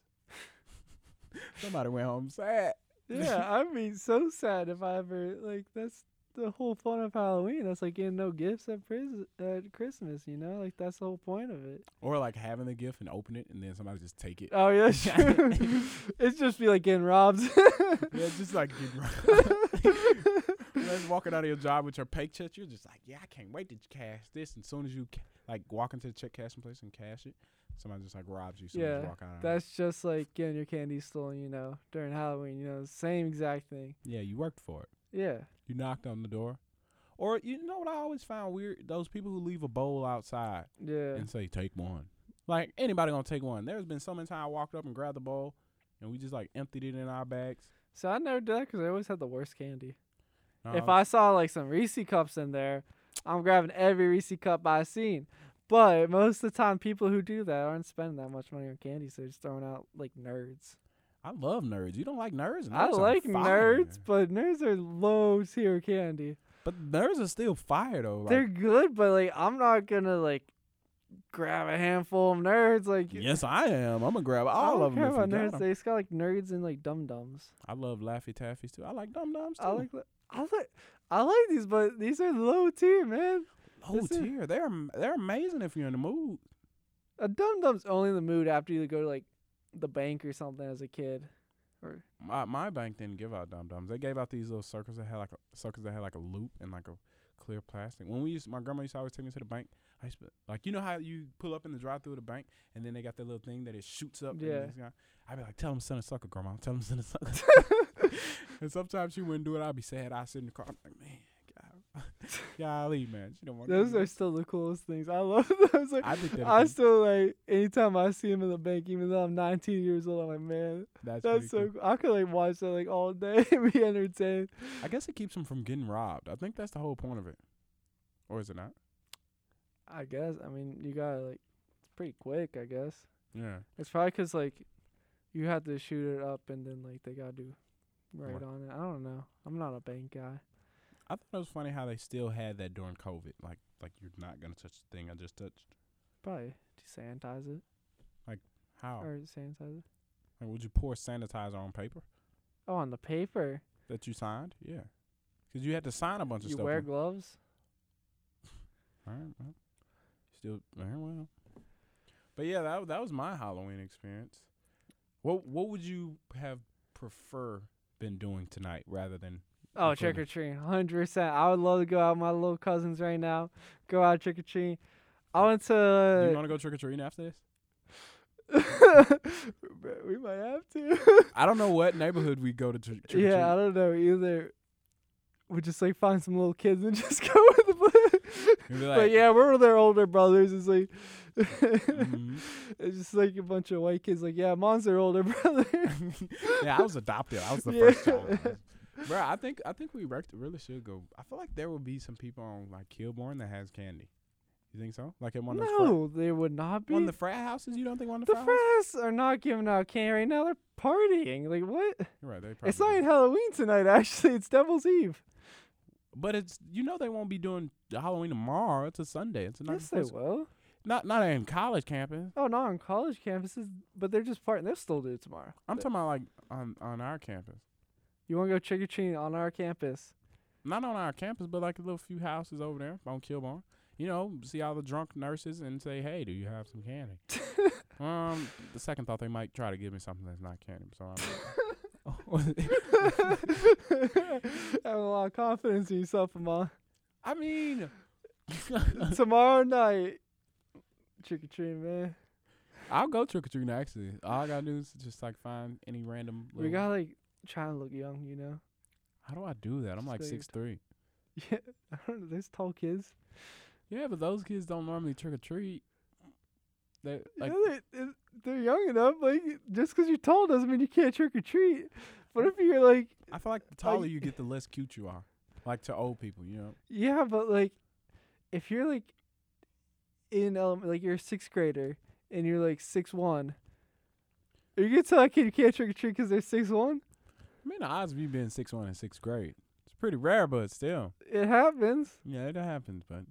<laughs> Somebody went home sad. Yeah, <laughs> I'd be so sad if I ever like. That's the whole fun of Halloween. That's like getting no gifts at pris- at Christmas. You know, like that's the whole point of it. Or like having the gift and open it, and then somebody just take it. Oh yeah, <laughs> it's just be like getting robbed. Yeah, just like getting robbed. Like walking out of your job with your paycheck, you're just like, yeah, I can't wait to cash this. And as soon as you ca- like walk into the check cashing place and cash it, somebody just like robs you. you Yeah, walk out. of That's just like getting your candy stolen, you know, during Halloween. You know, same exact thing. yeah, you worked for it. Yeah. You knocked on the door, or you know what I always found weird? Those people who leave a bowl outside Yeah. and say take one. Like anybody gonna take one? There's been so many times I walked up and grabbed the bowl, and we just like emptied it in our bags. So I never did that because I always had the worst candy. If Um, I saw like some Reese cups in there, I'm grabbing every Reese cup I seen. But most of the time, people who do that aren't spending that much money on candy, so they're just throwing out like nerds. I love nerds. You don't like nerds? I Nerds are like nerds, but nerds are low tier candy. But nerds are still fire though. Like, they're good, but like I'm not gonna like grab a handful of nerds. Like yes, I am. I'm gonna grab I all don't of them. care If you about nerds. They just got like nerds and like dum dums. I love Laffy Taffies too. I like Dum Dums too. I like. the- I like. I like these, but these are low tier, man. low this is- tier. They're they're amazing if you're in the mood. A dum dum's only in the mood after you go to like the bank or something as a kid. Or My my bank didn't give out dum dums. They gave out these little circles that had like a circles that had like a loop and like a clear plastic. When we used, my grandma used to always take me to the bank. I like you know how you pull up in the drive through of the bank and then they got that little thing that it shoots up. Yeah. I'd be like, tell them to send a sucker, grandma. Tell them to send a sucker. <laughs> and sometimes she wouldn't do it. I'd be sad. I sit in the car. I'm like, man, golly, <laughs> man. She don't want those are still the coolest things. I love <laughs> those. Like, I I still like anytime I see him in the bank, even though I'm 19 years old. I'm like, man, that's, that's so. cool. Cool. I could like watch that like all day and be entertained. I guess it keeps him from getting robbed. I think that's the whole point of it. Or is it not? I guess. I mean, you gotta like, it's pretty quick. I guess Yeah. it's probably 'cause like, you have to shoot it up and then like they gotta do right on it. I don't know. I'm not a bank guy. I thought it was funny how they still had that during COVID. Like, like you're not gonna touch the thing I just touched. Probably to sanitize it Like How? or sanitize it. Like, would you pour sanitizer on paper Oh, on the paper. that you signed? Yeah, because you had to sign a bunch of You stuff. wear gloves. All right, well, still very well. But yeah, that that was my Halloween experience. What what would you have prefer been doing tonight rather than? Oh, trick or treating, hundred percent. I would love to go out with my little cousins right now. Go out trick or treating. I went Do you want to go trick or treating after this? <laughs> we might have to. I don't know what neighborhood we go to trick or treat. yeah, I don't know either. We just like find some little kids and <laughs> just go with You'd <laughs> But yeah, we're their older brothers. It's like. mhm. <laughs> It's just like a bunch of white kids. Like, yeah, mom's their older <laughs> brother. yeah, I was adopted. I was the Yeah. first child. Bro, I think I think we really should go. I feel like there will be some people on like Kilborn that has candy. You think so? Like at one of those frat- no, they would not be. one of the frat houses. You don't think one of the the, frat houses? frats are not giving out candy right now. They're partying. Like what? You're right. They It's not even Halloween tonight. Actually, it's Devil's Eve. But it's you know they won't be doing Halloween tomorrow. It's a Sunday. It's a night Yes, they before- will. Not not in college campus. Oh, not on college campuses, but they're just partying. They'll still do it tomorrow. I'm Th- talking about like on on our campus. You want to go trick or treating on our campus? Not on our campus, but like a little few houses over there on Kilborn. You know, see all the drunk nurses and say, "Hey, do you have some candy?" <laughs> um, the second thought they might try to give me something that's not candy. So I'm. <laughs> <laughs> Having a lot of confidence in yourself, Amon. I mean, <laughs> <laughs> Tomorrow night, trick or treating, man. I'll go trick or treating. Actually, all I gotta do is just like find any random. We gotta like try and look young, you know. How do I do that? I'm like Just like- six three. Yeah, I don't know. There's tall kids. Yeah, but those kids don't normally trick or treat. They <laughs> like yeah, they, they're- they're young enough. Like just 'cause you're tall doesn't mean you can't trick or treat. What if you're like, I feel like the taller you get, the less cute you are. Like to old people, you know. yeah, but like, if you're like in element, like you're a sixth grader and you're like six one, are you gonna tell that kid you can't trick or treat because they're six one? I mean, the odds of you being six one in sixth grade, it's pretty rare, but still, It happens. yeah, it happens. But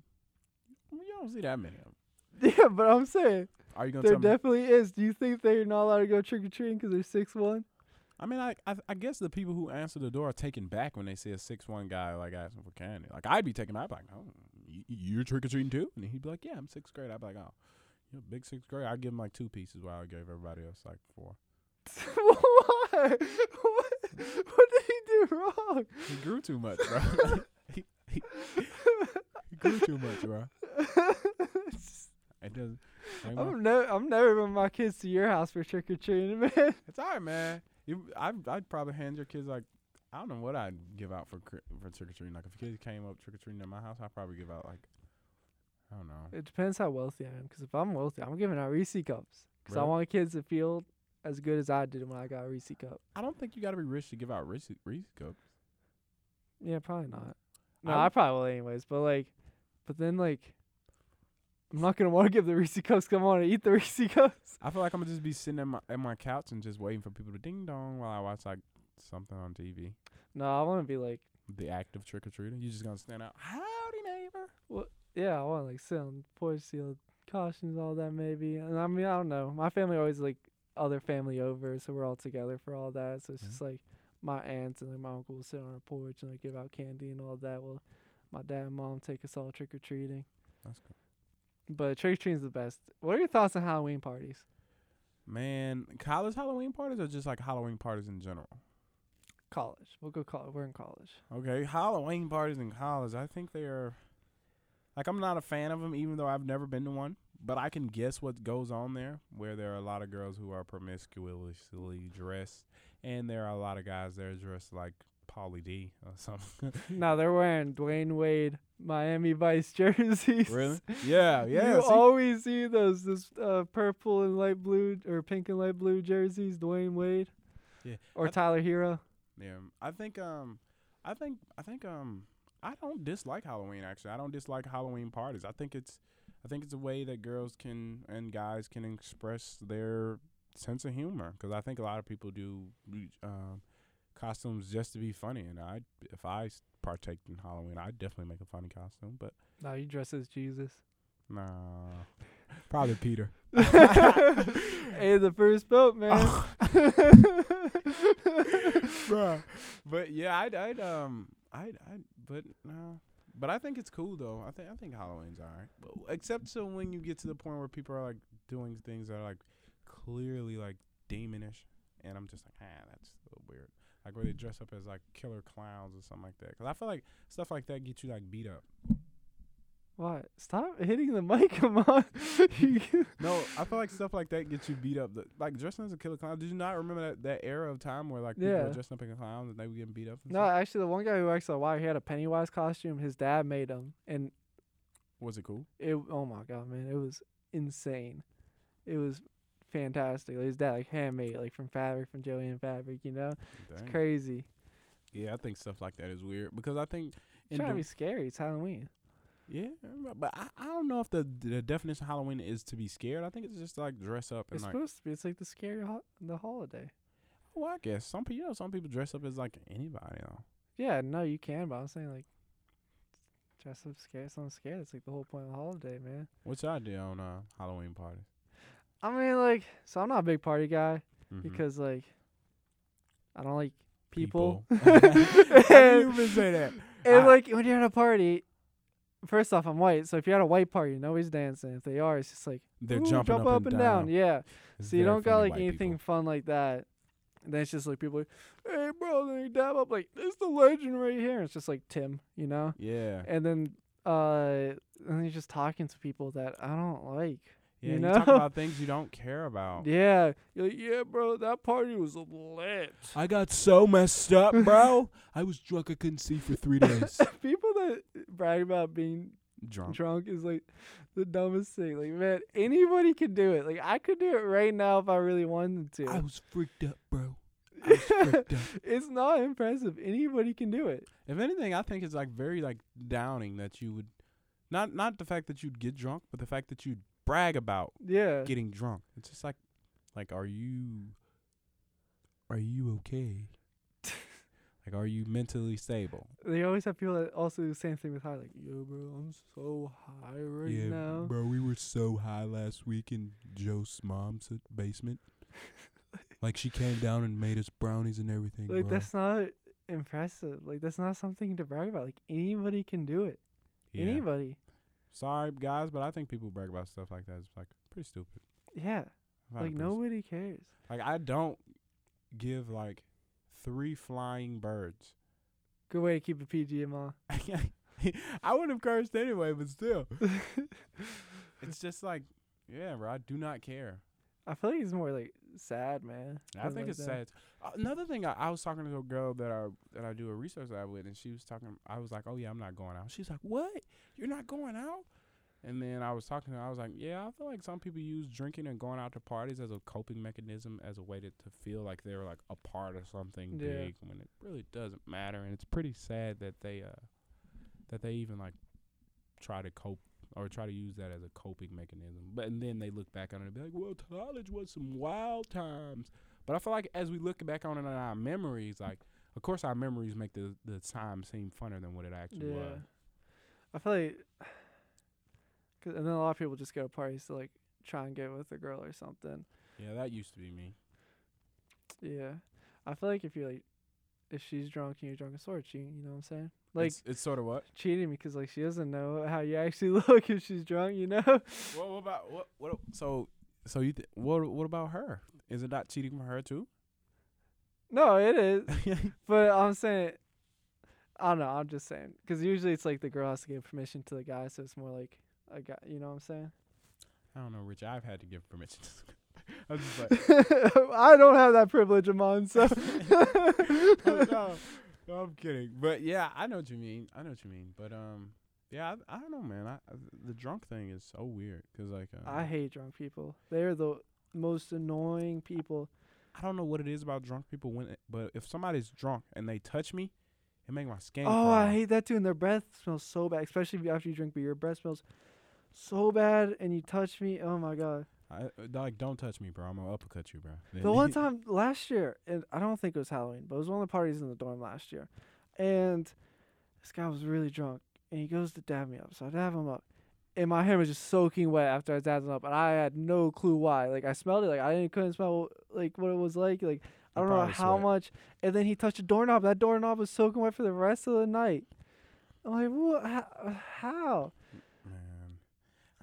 you don't see that many of them. <laughs> Yeah, but I'm saying Are you gonna there tell me? definitely is. Do you think they're not allowed to go trick or treating because they're six one? I mean, I, I I guess the people who answer the door are taken back when they see a six one guy like asking for candy. Like I'd be taken back, like, oh, you, you're trick or treating too, and he'd be like, yeah, I'm sixth grade. I'd be like, oh, you're big sixth grade. I'd give him like two pieces, while I gave everybody else like four. Why? <laughs> What? What did he do wrong? He grew too much, bro. <laughs> he, he, he grew too much, bro. It doesn't. I'm never, I'm never bringing my kids to your house for trick or treating, <laughs> man. It's alright, man. You, I, I'd probably hand your kids like, I don't know what I'd give out for cri- for trick or treating. Like if a kid came up trick or treating at my house, I'd probably give out like, I don't know. It depends how wealthy I am. 'Cause if I'm wealthy, I'm giving out Reese cups. 'Cause I Really? want kids to feel as good as I did when I got a Reese cup. I don't think you got to be rich to give out Reese, Reese cups. Yeah, probably not. No, I I, probably will anyways. But like, but then like, I'm not gonna want to give the Reese cups I want to eat the <laughs> Reese cups. I feel like I'm gonna just be sitting at my at my couch and just waiting for people to ding dong while I watch like something on TV. No, I want to be like, The act of trick or treating. You just gonna stand out. Howdy, neighbor. Well, yeah, I want to like sit on the porch, see all the costumes, all that maybe. And I mean, I don't know. My family always like other family over, so we're all together for all that. So it's Mhm. just like my aunts and like my uncle will sit on our porch and like give out candy and all that. Well, my dad and mom take us all trick or treating. That's cool. But trick or treating is the best. What are your thoughts on Halloween parties? Man, college Halloween parties or just like Halloween parties in general? College. We'll go college. We're in college. Okay, Halloween parties in college. I think they are like I'm not a fan of them, even though I've never been to one. But I can guess what goes on there, where there are a lot of girls who are promiscuously dressed, and there are a lot of guys that are dressed like Pauly D or something. no, they're wearing Dwyane Wade Miami Vice <laughs> jerseys. really? Yeah, <laughs> yeah. you see? always see those this uh, purple and light blue or pink and light blue jerseys. Dwyane Wade. Yeah, Or I- Tyler Herro. Yeah, I think um, I think I think um, I don't dislike Halloween. Actually, I don't dislike Halloween parties. I think it's, I think it's a way that girls can and guys can express their sense of humor. Because I think a lot of people do um, costumes just to be funny. And I, if I partake in Halloween, I'd definitely make a funny costume. But No, you dress as Jesus. nah, probably Peter. <laughs> <laughs> hey, the first boat, man. <laughs> Bruh. But yeah, I'd, I'd um, I'd, I'd, but no. But I think it's cool though. I think I think Halloween's alright. But except so when you get to the point where people are like doing things that are like clearly like demonish, and I'm just like, ah, that's a little weird. Like where they dress up as like killer clowns or something like that. Because I feel like stuff like that gets you like beat up. what? Stop hitting the mic, <laughs> come on. <laughs> No, I feel like stuff like that gets you beat up. The- Like dressing as a killer clown. Did you not remember that, that era of time where like people Yeah. were dressing up as clowns and they were getting beat up? No, stuff? actually, the one guy who works at Y, he had a Pennywise costume. His dad made him, and Was it cool? it. Oh my god, man, it was insane. It was fantastic. Like, his dad like handmade, like from fabric, from Joann fabric. You know, Dang. it's crazy. Yeah, I think stuff like that is weird because I think It's in trying to be scary. It's Halloween. yeah, but I, I don't know if the the definition of Halloween is to be scared. I think it's just like dress up and It's like. supposed to be. It's like the scary ho- the holiday. Well, I guess some people, you know, some people dress up as like anybody. Though. Yeah, no, you can, but I'm saying like dress up scared, someone scared. It's like the whole point of the holiday, man. What's your idea on uh, Halloween parties? I mean, like, so I'm not a big party guy Mhm. because like I don't like people. <laughs> <laughs> How do you say that? And I- like when you're at a party, first off, I'm white, so if you're at a white party, nobody's dancing. If they are, it's just like They're "Ooh, jumping jump up, and down. Yeah. It's so you don't got like anything people. fun like that. And then it's just like people like, hey bro, then you dab up like this the legend right here. It's just like Tim, you know. Yeah, And then uh, and then you're just talking to people that I don't like. Yeah. you You, talk know? about things you don't care about. <laughs> Yeah, you're like, yeah, bro, that party was lit. I got so messed up, <laughs> bro. I was drunk. I couldn't see for three days. <laughs> people that brag about being drunk. drunk is like the dumbest thing. Like, man, anybody can do it. Like, I could do it right now if I really wanted to. I was freaked up, bro. I was freaked up. it's not impressive. Anybody can do it. If anything, I think it's like very like downing that you would not not the fact that you'd get drunk, but the fact that you'd brag about Yeah. getting drunk. It's just like like are you are you okay? <laughs> like are you mentally stable? They always have people that also do the same thing with high. Like, yo, bro, I'm so high right now. bro, we were so high last week in Joe's mom's basement. <laughs> like she came down and made us brownies and everything. Like, that's not impressive. Like, that's not something to brag about. Like, anybody can do it. Anybody. Sorry guys, but I think people brag about stuff like that. It's like pretty stupid. Yeah. Like, nobody cares. Like I don't give like three flying birds. Good way to keep a PG mind. I would have cursed anyway, but still, <laughs> it's just like, yeah, bro. I do not care. I feel like it's more like sad, man. I think like it's that. sad. Uh, Another thing, I, I was talking to a girl that I that I do a research lab with, and she was talking. I was like, "Oh yeah, I'm not going out." She's like, "What? You're not going out?" And then I was talking to her. I was like, "Yeah, I feel like some people use drinking and going out to parties as a coping mechanism, as a way to, to feel like they're like a part of something Yeah. big when it really doesn't matter." And it's pretty sad that they uh that they even like try to cope or try to use that as a coping mechanism. But and then they look back on it and be like, "Well, college was some wild times." But I feel like as we look back on it in our memories, like of course our memories make the the time seem funner than what it actually Yeah. was. I feel like, cause, and then a lot of people just go to parties to like try and get with a girl or something. Yeah, that used to be me. Yeah, I feel like if you're like, if she's drunk and you're drunk, it's sort of. You know what I'm saying? Like it's, it's sort of what? cheating because like she doesn't know how you actually <laughs> look if she's drunk. You know? What, what about what what? So So you th- what? What about her? Is it not cheating for her too? No, it is. <laughs> but I'm saying, I don't know. I'm just saying because usually it's like the girl has to give permission to the guy, so it's more like a guy. You know what I'm saying? I don't know, Rich. I've had to give permission. <laughs> I'm just like, I don't have that privilege of mine, so. oh, no, no, I'm kidding. But yeah, I know what you mean. I know what you mean. But um, yeah, I, I don't know, man. I, I the drunk thing is so weird because like uh, I hate drunk people. They're the most annoying people. I don't know what it is about drunk people when, it, but if somebody's drunk and they touch me, it makes my skin. Oh, crawl. I hate that too. And their breath smells so bad, especially after you drink. But your breath smells so bad, and you touch me. Oh my god. I, like, don't touch me, bro. I'm gonna uppercut you, bro. The one <laughs> time last year, and I don't think it was Halloween, but it was one of the parties in the dorm last year, and this guy was really drunk, and he goes to dab me up. So I dab him up, and my hair was just soaking wet after I dabbed him up, and I had no clue why. Like I smelled it, like I didn't couldn't smell like what it was like. Like I don't know how sweat. much. And then he touched a doorknob. That doorknob was soaking wet for the rest of the night. I'm like, what? How? Man,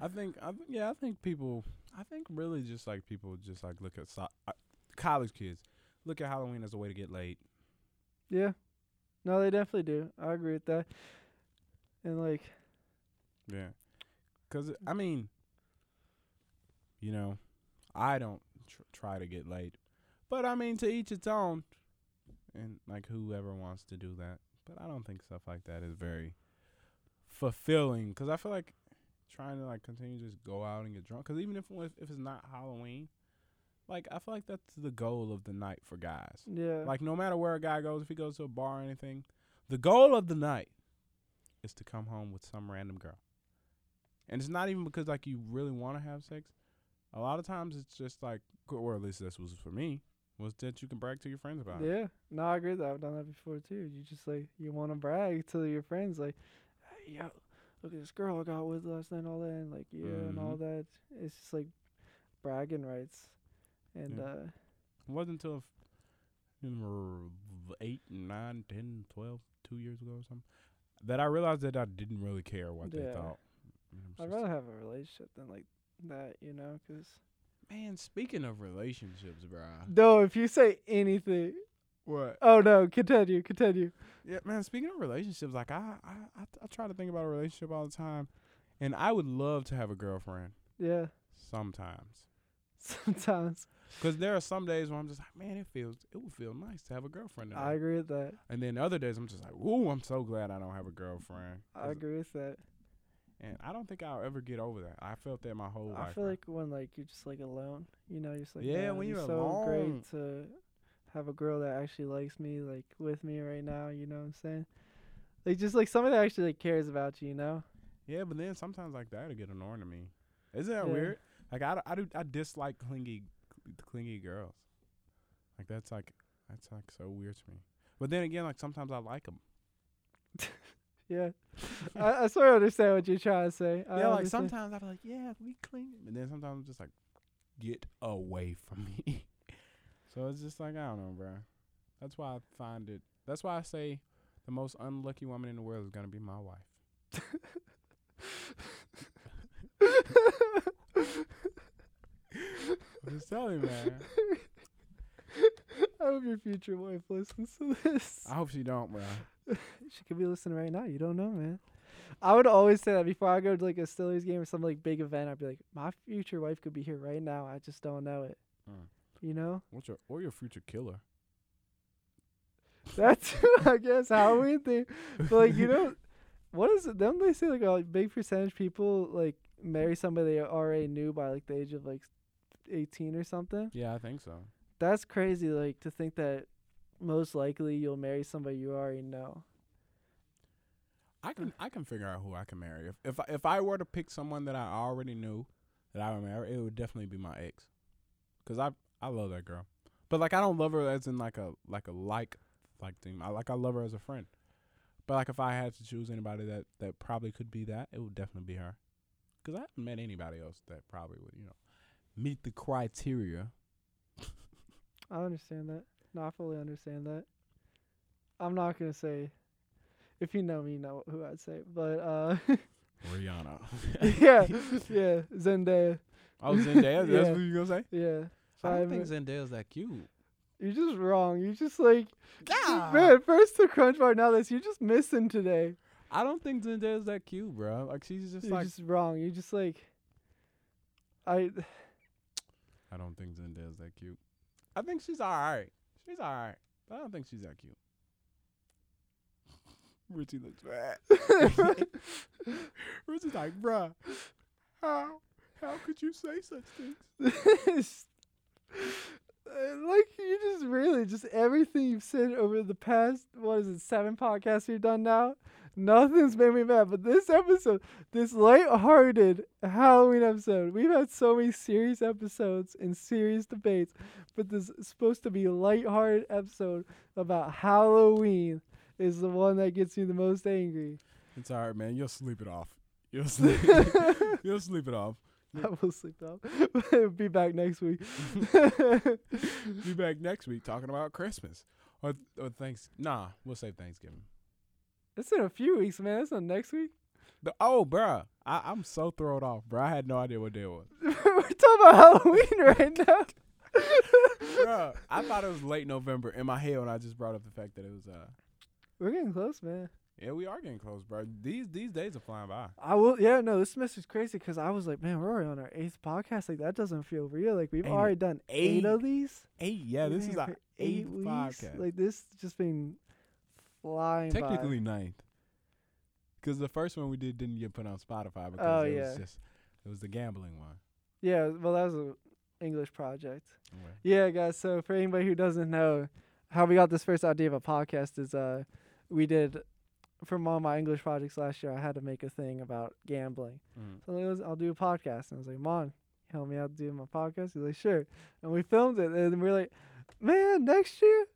I think I yeah, I think people. I think really just like people just like look at so- uh, college kids look at Halloween as a way to get laid. Yeah. No, they definitely do. I agree with that. And like, Yeah, cause I mean, you know, I don't tr- try to get laid, but I mean to each its own, and like whoever wants to do that. But I don't think stuff like that is very fulfilling, cause I feel like trying to like continue to just go out and get drunk. Cause even if if if it's not Halloween, like I feel like that's the goal of the night for guys. yeah. Like no matter where a guy goes, if he goes to a bar or anything, the goal of the night is to come home with some random girl. And it's not even because like you really want to have sex. A lot of times it's just like, or at least this was for me, was that you can brag to your friends about. it. Yeah, no, I agree with that. I've done that before too. You just like you want to brag to your friends, like, hey, yo, look at this girl I got with last night, and all that, and like, yeah, and all that. It's just like bragging rights, and Yeah. uh, It wasn't until f- eight, nine, ten, twelve, two years ago or something, that I realized that I didn't really care what they thought. And it was I'd rather have a relationship than like that, you know, because. Man, speaking of relationships, bro. no, if you say anything, What? oh no, continue, continue. Yeah, man. Speaking of relationships, like I, I, I, I try to think about a relationship all the time, and I would love to have a girlfriend Yeah, sometimes. <laughs> sometimes Cause there are some days where I'm just like, man, it feels, it would feel nice to have a girlfriend. Today. I agree with that. and then other days I'm just like, ooh, I'm so glad I don't have a girlfriend. I agree with that. And I don't think I'll ever get over that. I felt that my whole life. I feel bro. like when like you're just like alone, you know, you're just like Yeah, "Man, when you're so alone. great to have a girl that actually likes me, like with me right now. You know what I'm saying? Like just like somebody that actually like cares about you. You know? yeah, but then sometimes like that'll get annoying to me. Isn't that Yeah. weird? Like I, I do, I dislike clingy, clingy girls. Like that's like that's like so weird to me. But then again, like sometimes I like them. <laughs> Yeah. I, I sort of understand what you're trying to say. I yeah, like understand. sometimes I be like, yeah, we clean, and then sometimes I'm just like, get away from me. <laughs> so it's just like I don't know, bro. That's why I find it. That's why I say the most unlucky woman in the world is gonna be my wife. I'm just telling you, man. I hope your future wife listens to this. I hope she don't, bro. She could be listening right now. You don't know, man. I would always say that before I go to like a Steelers game or some like big event. I'd be like, my future wife could be here right now. I just don't know it. Mm. You know? What's your or your future killer? That's <laughs> I guess Halloween thing. <laughs> But like you know, what is it? Don't they say like a big percentage people like marry somebody they already knew by like the age of like eighteen or something? Yeah, I think so. That's crazy. Like to think that most likely you'll marry somebody you already know. I can I can figure out who I can marry. If if I, if I were to pick someone that I already knew that I would marry, it would definitely be my ex. Cause I I love that girl, but like I don't love her as in like a like a like like thing. I like I love her as a friend. But like if I had to choose anybody that that probably could be that, it would definitely be her. Cause I haven't met anybody else that probably would you know meet the criteria. I understand that. No, I fully understand that. I'm not gonna say. If you know me, you know who I'd say. But uh, <laughs> Rihanna. <laughs> yeah, yeah, Zendaya. Oh, Zendaya. <laughs> That's Yeah. what you gonna say? Yeah. I don't think mi- Zendaya's that cute. You're just wrong. You're just like, God. man, first the crunch bar, now this. You're just missing today. I don't think Zendaya's that cute, bro. Like she's just like You're like just wrong. You're just like, I. <sighs> I don't think Zendaya's that cute. I think she's all right. She's all right, but I don't think she's that cute. <laughs> Richie looks bad. <laughs> Richie's like, bruh, how how could you say such things? <laughs> Like you just really just everything you've said over the past what is it seven podcasts you've done now nothing's made me mad but this episode this light-hearted halloween episode we've had so many serious episodes and serious debates but this supposed to be a light-hearted episode about halloween is the one that gets you the most angry It's all right, man. You'll sleep it off. You'll <laughs> sleep. <laughs> you'll sleep it off. <laughs> i will sleep off <laughs> be back next week Be back next week talking about Christmas or or thanks. Nah, we'll save Thanksgiving. it's in a few weeks man it's not next week The, oh, bruh, I, I'm so thrown off, bro. I had no idea what day it was. <laughs> We're talking about Halloween right now. bruh, I thought it was late November in my head when I just brought up the fact that it was. uh We're getting close, man. Yeah, we are getting close, bro. These these days are flying by. I will. Yeah, no, this semester's crazy because I was like, man, we're already on our eighth podcast. Like that doesn't feel real. Like we've already done eight, eight? of these. Eight, yeah, this is our eighth weeks. podcast. Like this just been flying. by. Technically ninth, because the first one we did didn't get put on Spotify because Oh, it yeah. was just it was the gambling one. Yeah, well, that was an English project. Yeah, guys. So for anybody who doesn't know, how we got this first idea of a podcast is uh, we did from all my English projects last year. I had to make a thing about gambling. Mm. So I was, I'll do a podcast. And I was like, Mon, help me out do my podcast. He's like, sure. And we filmed it. And we're like, man, next year,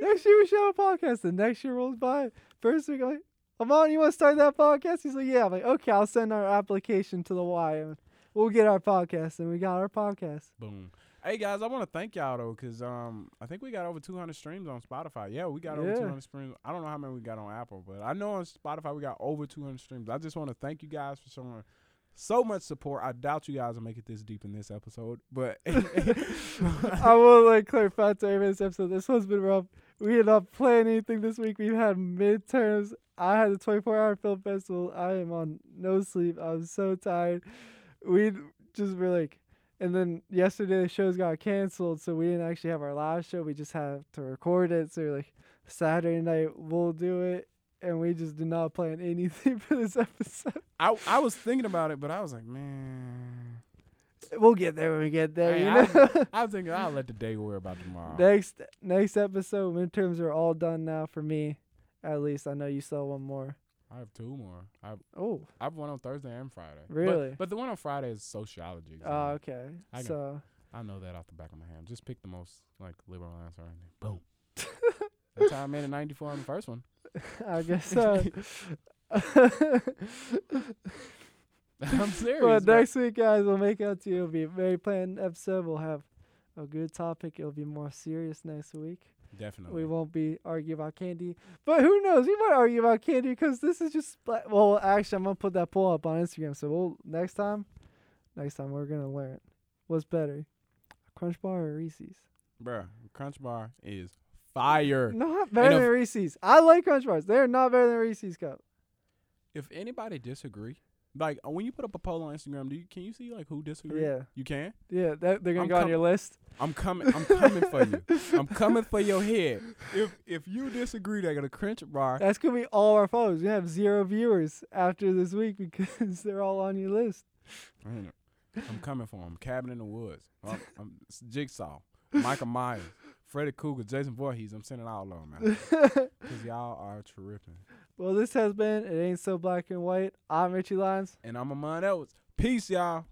next year we should have a podcast. And next year rolls by. First week, I'm like, Amon, you want to start that podcast? He's like, yeah. I'm like, okay, I'll send our application to the Y and we'll get our podcast. And we got our podcast. Boom. Hey guys, I want to thank y'all though, cause um, I think we got over 200 streams on Spotify. Yeah, we got over 200 streams. I don't know how many we got on Apple, but I know on Spotify we got over 200 streams. I just want to thank you guys for showing so much support. I doubt you guys will make it this deep in this episode, but <laughs> I will like clarify to everybody this episode. This one's been rough. We did not plan anything this week. We've had midterms. I had the 24 hour film festival. I am on no sleep. I'm so tired. We just were like, and then yesterday the shows got canceled, so we didn't actually have our live show. We just had to record it. So we're like, Saturday night we'll do it, and we just did not plan <laughs> anything for this episode. I I was thinking about it, but I was like, man, We'll get there when we get there. You I- know. <laughs> I was thinking I'll let the day worry about tomorrow. Next next episode, midterms are all done now for me. At least I know you have one more. I have two more. I have, Oh, I have one on Thursday and Friday. But- Really? But, the one on Friday is sociology. so oh, okay. I got- So I know that off the back of my hand. Just pick the most like liberal answer and then boom. <laughs> That's how I made a 94 on the first one. <laughs> I guess so. <laughs> I'm serious. but bro. next week, guys, we'll make out to you. It'll be a very planned episode. We'll have a good topic. It'll be more serious next week. Definitely. We won't be arguing about candy, but who knows? We might argue about candy because this is just. Well, actually, I'm gonna put that poll up on Instagram. So we'll next time, next time we're gonna learn what's better, Crunch Bar or Reese's. Bruh, Crunch Bar is fire. Not better than Reese's. I like Crunch Bars. They're not better than Reese's cup. If anybody disagree, like uh, when you put up a poll on Instagram, do you can you see like who disagree? Yeah, You can? yeah. That, they're gonna I'm go on your list. I'm coming I'm coming for you. <laughs> I'm coming for your head. If if you disagree, they're gonna Crunch Bar. That's gonna be all our followers. We have zero viewers after this week <laughs> because they're all on your list. I'm coming for him. Cabin in the Woods. I'm, I'm, Jigsaw. Michael Myers. Freddy Krueger. Jason Voorhees. I'm sending all of them, man. <laughs> Because y'all are tripping. Well, this has been It Ain't So Black and White. I'm Richie Lyons. And I'm Amon Edwards. Peace, y'all.